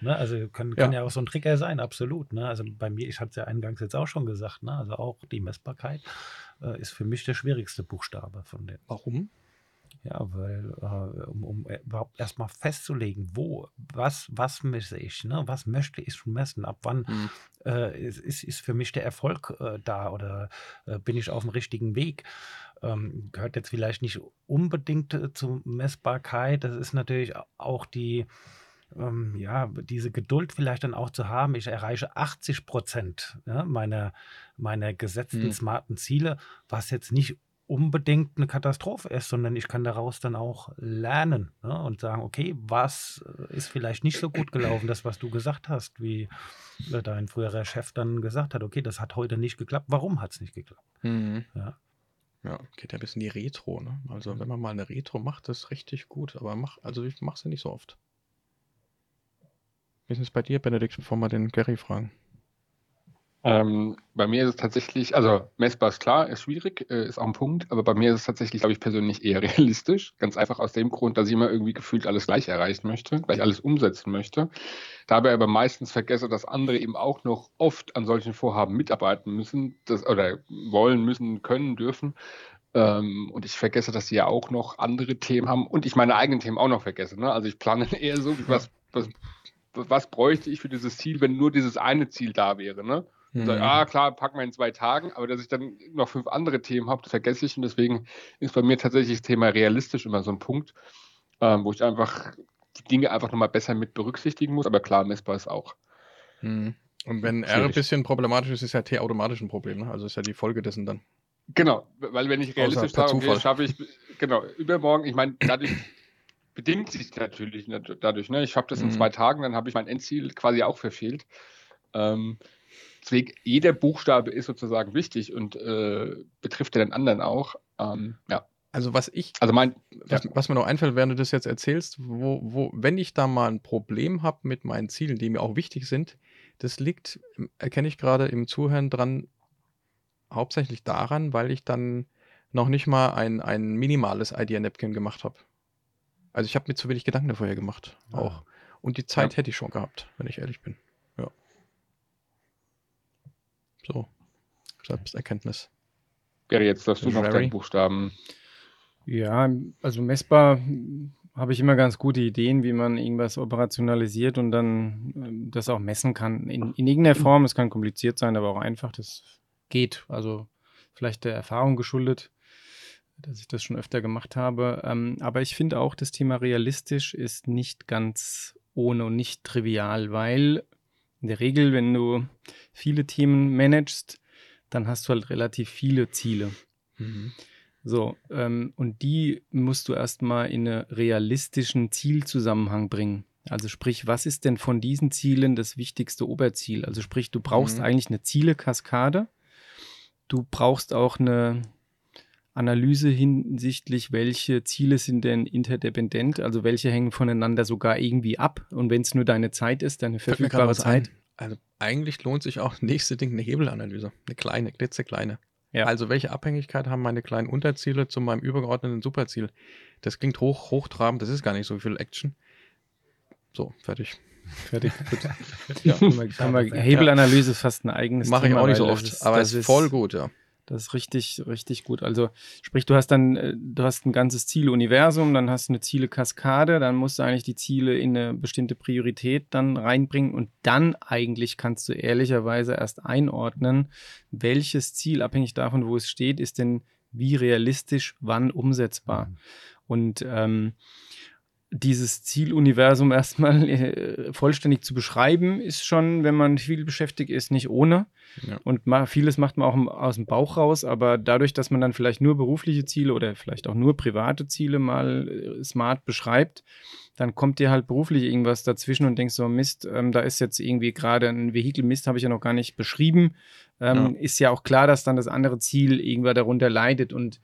Ne, also kann, kann ja. ja. auch so ein Trigger sein, absolut. Ne? Also bei mir, ich hatte es ja eingangs jetzt auch schon gesagt, ne? also auch die Messbarkeit äh, ist für mich der schwierigste Buchstabe von den. Warum? Ja, weil äh, um, um überhaupt erstmal festzulegen, wo, was, was messe ich, ne? was möchte ich messen, ab wann mhm. äh, ist, ist für mich der Erfolg äh, da oder äh, bin ich auf dem richtigen Weg. Ähm, gehört jetzt vielleicht nicht unbedingt äh, zur Messbarkeit, das ist natürlich auch die, ähm, ja, diese Geduld vielleicht dann auch zu haben. Ich erreiche 80 Prozent ja, meiner, meiner gesetzten mhm. smarten Ziele, was jetzt nicht unbedingt eine Katastrophe ist, sondern ich kann daraus dann auch lernen ne, und sagen, okay, was äh, ist vielleicht nicht so gut gelaufen, das, was du gesagt hast, wie äh, dein früherer Chef dann gesagt hat, okay, das hat heute nicht geklappt, warum hat es nicht geklappt? Mhm. Ja. Ja, geht ja ein bisschen die Retro, ne? Also wenn man mal eine Retro macht, das ist richtig gut, aber mach, also ich mache sie nicht so oft. Wie ist es bei dir, Benedikt, bevor wir den Gary fragen? Ähm, bei mir ist es tatsächlich, also messbar ist klar, ist schwierig, äh, ist auch ein Punkt, aber bei mir ist es tatsächlich, glaube ich, persönlich eher <laughs> realistisch. Ganz einfach aus dem Grund, dass ich immer irgendwie gefühlt alles gleich erreichen möchte, gleich alles umsetzen möchte. Dabei aber meistens vergesse, dass andere eben auch noch oft an solchen Vorhaben mitarbeiten müssen das, oder wollen, müssen, können, dürfen. Ähm, und ich vergesse, dass sie ja auch noch andere Themen haben und ich meine eigenen Themen auch noch vergesse. Ne? Also ich plane <laughs> eher so, was, was was bräuchte ich für dieses Ziel, wenn nur dieses eine Ziel da wäre, ne? Mhm. So, ah, klar, packen wir in zwei Tagen, aber dass ich dann noch fünf andere Themen habe, das vergesse ich und deswegen ist bei mir tatsächlich das Thema realistisch immer so ein Punkt, ähm, wo ich einfach die Dinge einfach nochmal besser mit berücksichtigen muss, aber klar, messbar ist auch. Mhm. Und wenn R ein bisschen problematisch ist, ist ja T automatisch ein Problem, ne? Also ist ja die Folge dessen dann. Genau, weil wenn ich realistisch sage, okay, schaffe ich, genau, übermorgen, ich meine, dadurch <laughs> bedingt sich natürlich dadurch. Ne? Ich habe das in mhm. zwei Tagen, dann habe ich mein Endziel quasi auch verfehlt. Ähm, deswegen, jeder Buchstabe ist sozusagen wichtig und äh, betrifft ja den anderen auch. Ähm, ja. Also was ich, also mein, was, ja. was, mir noch einfällt, während du das jetzt erzählst, wo, wo, wenn ich da mal ein Problem habe mit meinen Zielen, die mir auch wichtig sind, das liegt, erkenne ich gerade im Zuhören dran, hauptsächlich daran, weil ich dann noch nicht mal ein, ein minimales Idea Napkin gemacht habe. Also ich habe mir zu wenig Gedanken vorher gemacht. Ah. Auch. Und die Zeit ja. hätte ich schon gehabt, wenn ich ehrlich bin. Ja. So. Selbsterkenntnis. Gary, jetzt darfst du noch deinen Buchstaben. Ja, also messbar habe ich immer ganz gute Ideen, wie man irgendwas operationalisiert und dann äh, das auch messen kann. In, in irgendeiner Form, es kann kompliziert sein, aber auch einfach, das geht. Also vielleicht der Erfahrung geschuldet, dass ich das schon öfter gemacht habe. Ähm, aber ich finde auch, das Thema realistisch ist nicht ganz ohne und nicht trivial, weil in der Regel, wenn du viele Themen managst, dann hast du halt relativ viele Ziele. Mhm. So, ähm, und die musst du erstmal in einen realistischen Zielzusammenhang bringen. Also sprich, was ist denn von diesen Zielen das wichtigste Oberziel? Also sprich, du brauchst mhm. eigentlich eine Zielekaskade. Du brauchst auch eine Analyse hinsichtlich, welche Ziele sind denn interdependent, also welche hängen voneinander sogar irgendwie ab. Und wenn es nur deine Zeit ist, deine verfügbare Zeit. Also eigentlich lohnt sich auch <laughs> nächste Ding eine Hebelanalyse, eine kleine, klitzekleine. Ja. Also welche Abhängigkeit haben meine kleinen Unterziele zu meinem übergeordneten Superziel? Das klingt hoch, hochtrabend, das ist gar nicht so viel Action. So, fertig. Fertig. <laughs> Ja, Hebelanalyse ist fast ein eigenes Mache ich auch nicht so oft, aber es ist voll gut, ja. Das ist richtig, richtig gut. Also, sprich, du hast dann, äh, du hast ein ganzes Zieluniversum, dann hast du eine Zielekaskade, dann musst du eigentlich die Ziele in eine bestimmte Priorität dann reinbringen und dann eigentlich kannst du ehrlicherweise erst einordnen, welches Ziel, abhängig davon, wo es steht, ist denn wie realistisch wann umsetzbar. Mhm. Und ähm, dieses Zieluniversum erstmal äh, vollständig zu beschreiben, ist schon, wenn man viel beschäftigt ist, nicht ohne. Ja. Und ma vieles macht man auch aus dem Bauch raus, aber dadurch, dass man dann vielleicht nur berufliche Ziele oder vielleicht auch nur private Ziele mal äh, smart beschreibt, dann kommt dir halt beruflich irgendwas dazwischen und denkst so, Mist, ähm, da ist jetzt irgendwie gerade ein Vehikel, Mist habe ich ja noch gar nicht beschrieben. Ähm, ja. Ist ja auch klar, dass dann das andere Ziel irgendwann darunter leidet und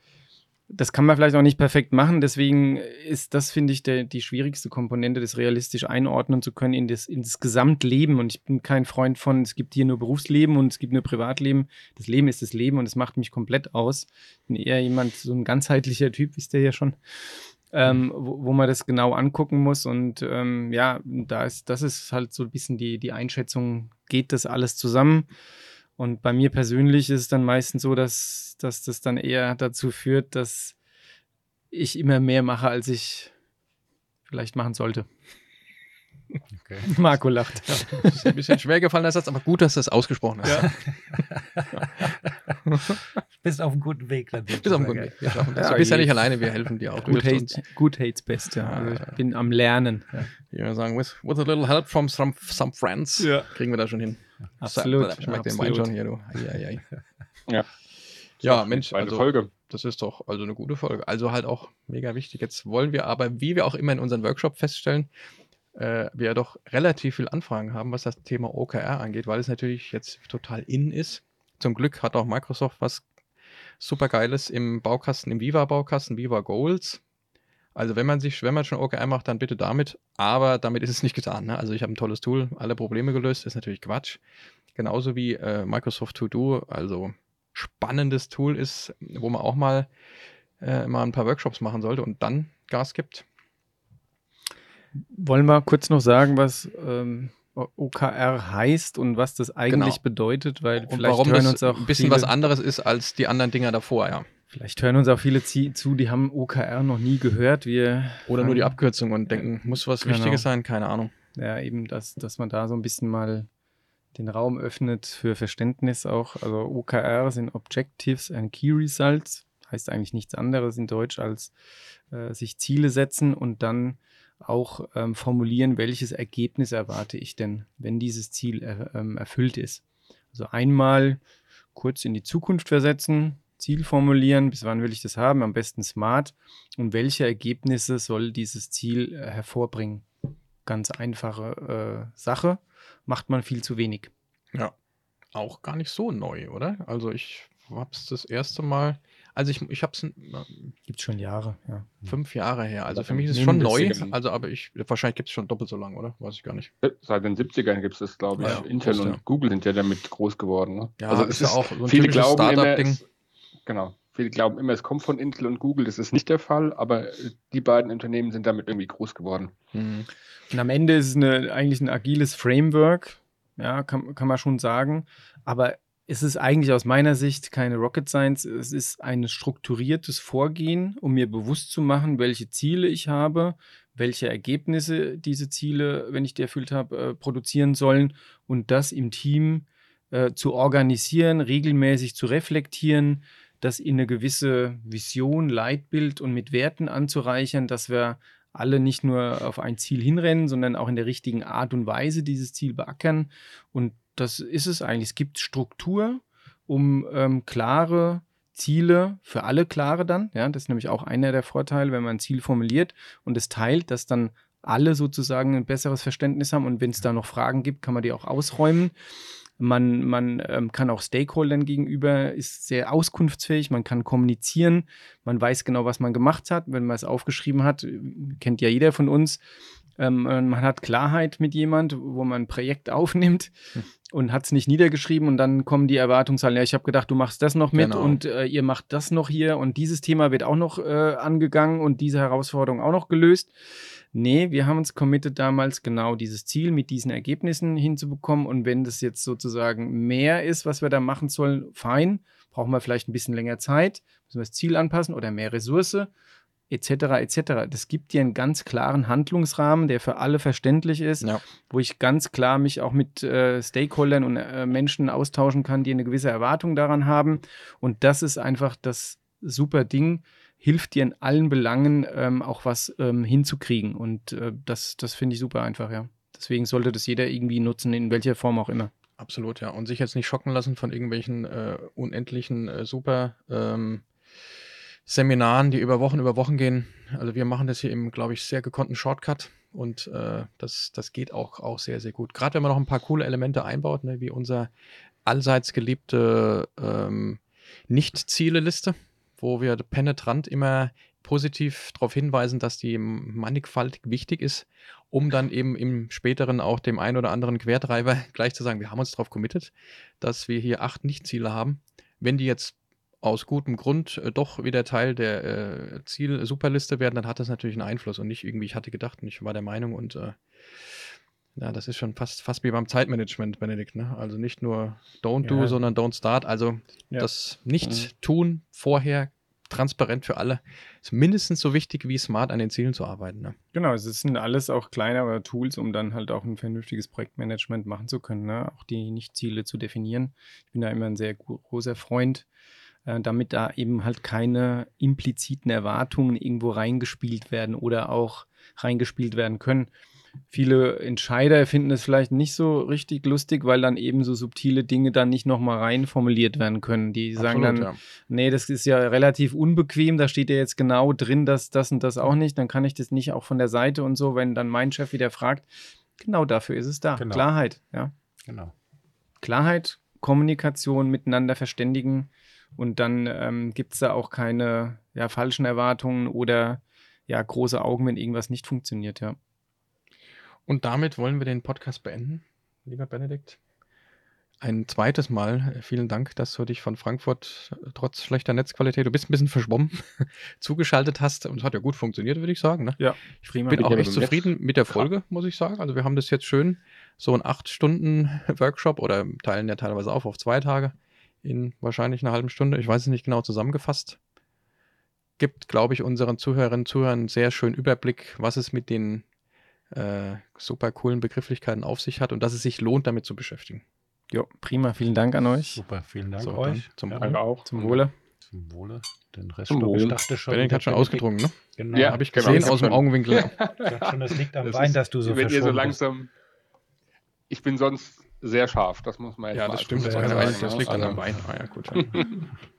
das kann man vielleicht auch nicht perfekt machen, deswegen ist das, finde ich, der, die schwierigste Komponente, das realistisch einordnen zu können in das, in das Gesamtleben. Und ich bin kein Freund von, es gibt hier nur Berufsleben und es gibt nur Privatleben. Das Leben ist das Leben und es macht mich komplett aus. Ich bin eher jemand, so ein ganzheitlicher Typ, ist der ja schon, ähm, wo, wo, man das genau angucken muss. Und ähm, ja, da ist, das ist halt so ein bisschen die, die Einschätzung, geht das alles zusammen? Und bei mir persönlich ist es dann meistens so, dass, dass das dann eher dazu führt, dass ich immer mehr mache, als ich vielleicht machen sollte. Okay. <laughs> Marco lacht. Ja, das ist ein bisschen schwer gefallen, der Satz, aber gut, dass du es ausgesprochen hast. Ja. <laughs> bist auf einem guten Weg. Dann bist auf einem guten Weg. Ja. du bist ja nicht alleine, wir helfen dir auch. Gut, hate, gut hates best, ja. Also ich bin am Lernen. Ja, sagen, with, with a little help from some, some friends, kriegen wir das schon hin. Absolut. Ich mag den Wein schon hier, du. Ei, ei, ei. <laughs> Ja. Ja, Mensch, also, Folge. das ist doch also eine gute Folge. Also halt auch mega wichtig. Jetzt wollen wir aber, wie wir auch immer in unserem Workshop feststellen, äh, wir doch relativ viel Anfragen haben, was das Thema OKR angeht, weil es natürlich jetzt total in ist. Zum Glück hat auch Microsoft was super Geiles im Baukasten, im Viva-Baukasten, Viva Goals. Also wenn man sich, wenn man schon OKR macht, dann bitte damit. Aber damit ist es nicht getan. Ne? Also ich habe ein tolles Tool, alle Probleme gelöst, ist natürlich Quatsch. Genauso wie äh, Microsoft To Do, also spannendes Tool ist, wo man auch mal, äh, mal ein paar Workshops machen sollte und dann Gas gibt. Wollen wir kurz noch sagen, was ähm, OKR heißt und was das eigentlich genau. bedeutet, weil und vielleicht warum hören uns auch ein bisschen was anderes ist als die anderen Dinger davor, ja. Vielleicht hören uns auch viele zu, die haben OKR noch nie gehört. Wir Oder nur die Abkürzung und denken, muss was genau. Wichtiges sein, keine Ahnung. Ja, eben, dass, dass man da so ein bisschen mal den Raum öffnet für Verständnis auch. Also OKR sind Objectives and Key Results, heißt eigentlich nichts anderes in Deutsch als äh, sich Ziele setzen und dann auch ähm, formulieren, welches Ergebnis erwarte ich denn, wenn dieses Ziel er, ähm, erfüllt ist. Also einmal kurz in die Zukunft versetzen, Ziel formulieren, bis wann will ich das haben, am besten smart und welche Ergebnisse soll dieses Ziel äh, hervorbringen. Ganz einfache äh, Sache, macht man viel zu wenig. Ja, auch gar nicht so neu, oder? Also ich habe es das erste Mal also ich, ich habe es. Gibt schon Jahre, ja. Fünf Jahre her. Also für mich ist es schon neu. Also aber ich, wahrscheinlich gibt es schon doppelt so lange, oder? Weiß ich gar nicht. Seit den 70ern gibt es das, glaube ich. Ja, Intel und ja. Google sind ja damit groß geworden. Ne? Ja, also es ist ja auch so ein viele glauben Startup-Ding. Genau. Viele glauben immer, es kommt von Intel und Google. Das ist nicht der Fall, aber die beiden Unternehmen sind damit irgendwie groß geworden. Mhm. Und am Ende ist es eine, eigentlich ein agiles Framework, ja, kann, kann man schon sagen. Aber es ist eigentlich aus meiner Sicht keine Rocket Science. Es ist ein strukturiertes Vorgehen, um mir bewusst zu machen, welche Ziele ich habe, welche Ergebnisse diese Ziele, wenn ich die erfüllt habe, äh, produzieren sollen und das im Team äh, zu organisieren, regelmäßig zu reflektieren, das in eine gewisse Vision, Leitbild und mit Werten anzureichern, dass wir alle nicht nur auf ein Ziel hinrennen, sondern auch in der richtigen Art und Weise dieses Ziel beackern. Und das ist es eigentlich. Es gibt Struktur, um ähm, klare Ziele für alle klare dann. Ja, das ist nämlich auch einer der Vorteile, wenn man ein Ziel formuliert und es teilt, dass dann alle sozusagen ein besseres Verständnis haben und wenn es da noch Fragen gibt, kann man die auch ausräumen. Man, man ähm, kann auch Stakeholdern gegenüber, ist sehr auskunftsfähig, man kann kommunizieren, man weiß genau, was man gemacht hat, wenn man es aufgeschrieben hat, kennt ja jeder von uns. Ähm, man hat Klarheit mit jemand, wo man ein Projekt <laughs> aufnimmt hm. und hat es nicht niedergeschrieben und dann kommen die Erwartungshalten, ja, ich habe gedacht, du machst das noch mit genau. und äh, ihr macht das noch hier und dieses Thema wird auch noch äh, angegangen und diese Herausforderung auch noch gelöst. Nee, wir haben uns committed damals genau dieses Ziel mit diesen Ergebnissen hinzubekommen und wenn das jetzt sozusagen mehr ist, was wir da machen sollen, fein, brauchen wir vielleicht ein bisschen länger Zeit, müssen wir das Ziel anpassen oder mehr Ressource etc. etc. Das gibt dir einen ganz klaren Handlungsrahmen, der für alle verständlich ist, ja. wo ich ganz klar mich auch mit äh, Stakeholdern und äh, Menschen austauschen kann, die eine gewisse Erwartung daran haben. Und das ist einfach das super Ding, hilft dir in allen Belangen ähm, auch was ähm, hinzukriegen. Und äh, das, das finde ich super einfach, ja. Deswegen sollte das jeder irgendwie nutzen, in welcher Form auch immer. Absolut, ja. Und sich jetzt nicht schocken lassen von irgendwelchen äh, unendlichen äh, super ähm, Seminaren, die über Wochen, über Wochen gehen. Also wir machen das hier im, glaube ich, sehr gekonnten Shortcut und äh, das, das geht auch, auch sehr, sehr gut. Gerade wenn man noch ein paar coole Elemente einbaut, ne, wie unser allseits geliebte ähm, Nicht-Ziele-Liste, wo wir penetrant immer positiv darauf hinweisen, dass die mannigfaltig wichtig ist, um dann eben im späteren auch dem einen oder anderen Quertreiber <laughs> gleich zu sagen, wir haben uns darauf committed, dass wir hier acht Nicht-Ziele haben. Wenn die jetzt aus gutem Grund äh, doch wieder Teil der äh, Ziel-Superliste werden, dann hat das natürlich einen Einfluss und nicht irgendwie, ich hatte gedacht und ich war der Meinung und äh, ja, das ist schon fast, fast wie beim Zeitmanagement, Benedikt. Ne? Also nicht nur don't do, sondern don't start. Also ja. das Nicht-Tun mhm. vorher transparent für alle ist mindestens so wichtig wie smart an den Zielen zu arbeiten. Ne? Genau, es sind alles auch kleinere Tools, um dann halt auch ein vernünftiges Projektmanagement machen zu können, ne? auch die Nicht-Ziele zu definieren. Ich bin da immer ein sehr großer Freund äh, damit da eben halt keine impliziten Erwartungen irgendwo reingespielt werden oder auch reingespielt werden können. Viele Entscheider finden es vielleicht nicht so richtig lustig, weil dann eben so subtile Dinge dann nicht nochmal rein formuliert werden können. Die sagen dann, ja. nee, das ist ja relativ unbequem, da steht ja jetzt genau drin, dass das und das auch nicht, dann kann ich das nicht auch von der Seite und so, wenn dann mein Chef wieder fragt, genau dafür ist es da. Genau. Klarheit, ja. Genau. Klarheit, Kommunikation, miteinander verständigen, und dann ähm, gibt es da auch keine ja, falschen Erwartungen oder ja, große Augen, wenn irgendwas nicht funktioniert, ja. Und damit wollen wir den Podcast beenden, lieber Benedikt. Ein zweites Mal, äh, vielen Dank, dass du dich von Frankfurt äh, trotz schlechter Netzqualität, du bist ein bisschen verschwommen, <laughs> zugeschaltet hast. Und es hat ja gut funktioniert, würde ich sagen. Ne? Ja, ich bin auch echt zufrieden mit der Folge, muss ich sagen. Also wir haben das jetzt schön, so ein acht Stunden <laughs> Workshop oder teilen ja teilweise auf auf zwei Tage in wahrscheinlich einer halben Stunde, ich weiß es nicht genau zusammengefasst, gibt, glaube ich, unseren Zuhörerinnen und Zuhörern einen sehr schönen Überblick, was es mit den äh, super coolen Begrifflichkeiten auf sich hat und dass es sich lohnt, damit zu beschäftigen. Jo, prima, vielen Dank an euch. Super, vielen Dank so, euch. Zum ja, Wohle. auch. Zum Wohle. Zum Wohle. Den Rest Zum Wohle. Ich dachte schon. Benedikt hat schon ausgetrunken, ne? Genau. Ja, habe ich genau. gesehen aus dem Augenwinkel. ich dachte schon, das liegt am das Wein, dass du so Wenn ihr so langsam. Ich bin sonst sehr scharf, das muss man jetzt Ja, das stimmt. Das, das, das liegt an dem Wein. Ah ja, gut. <laughs>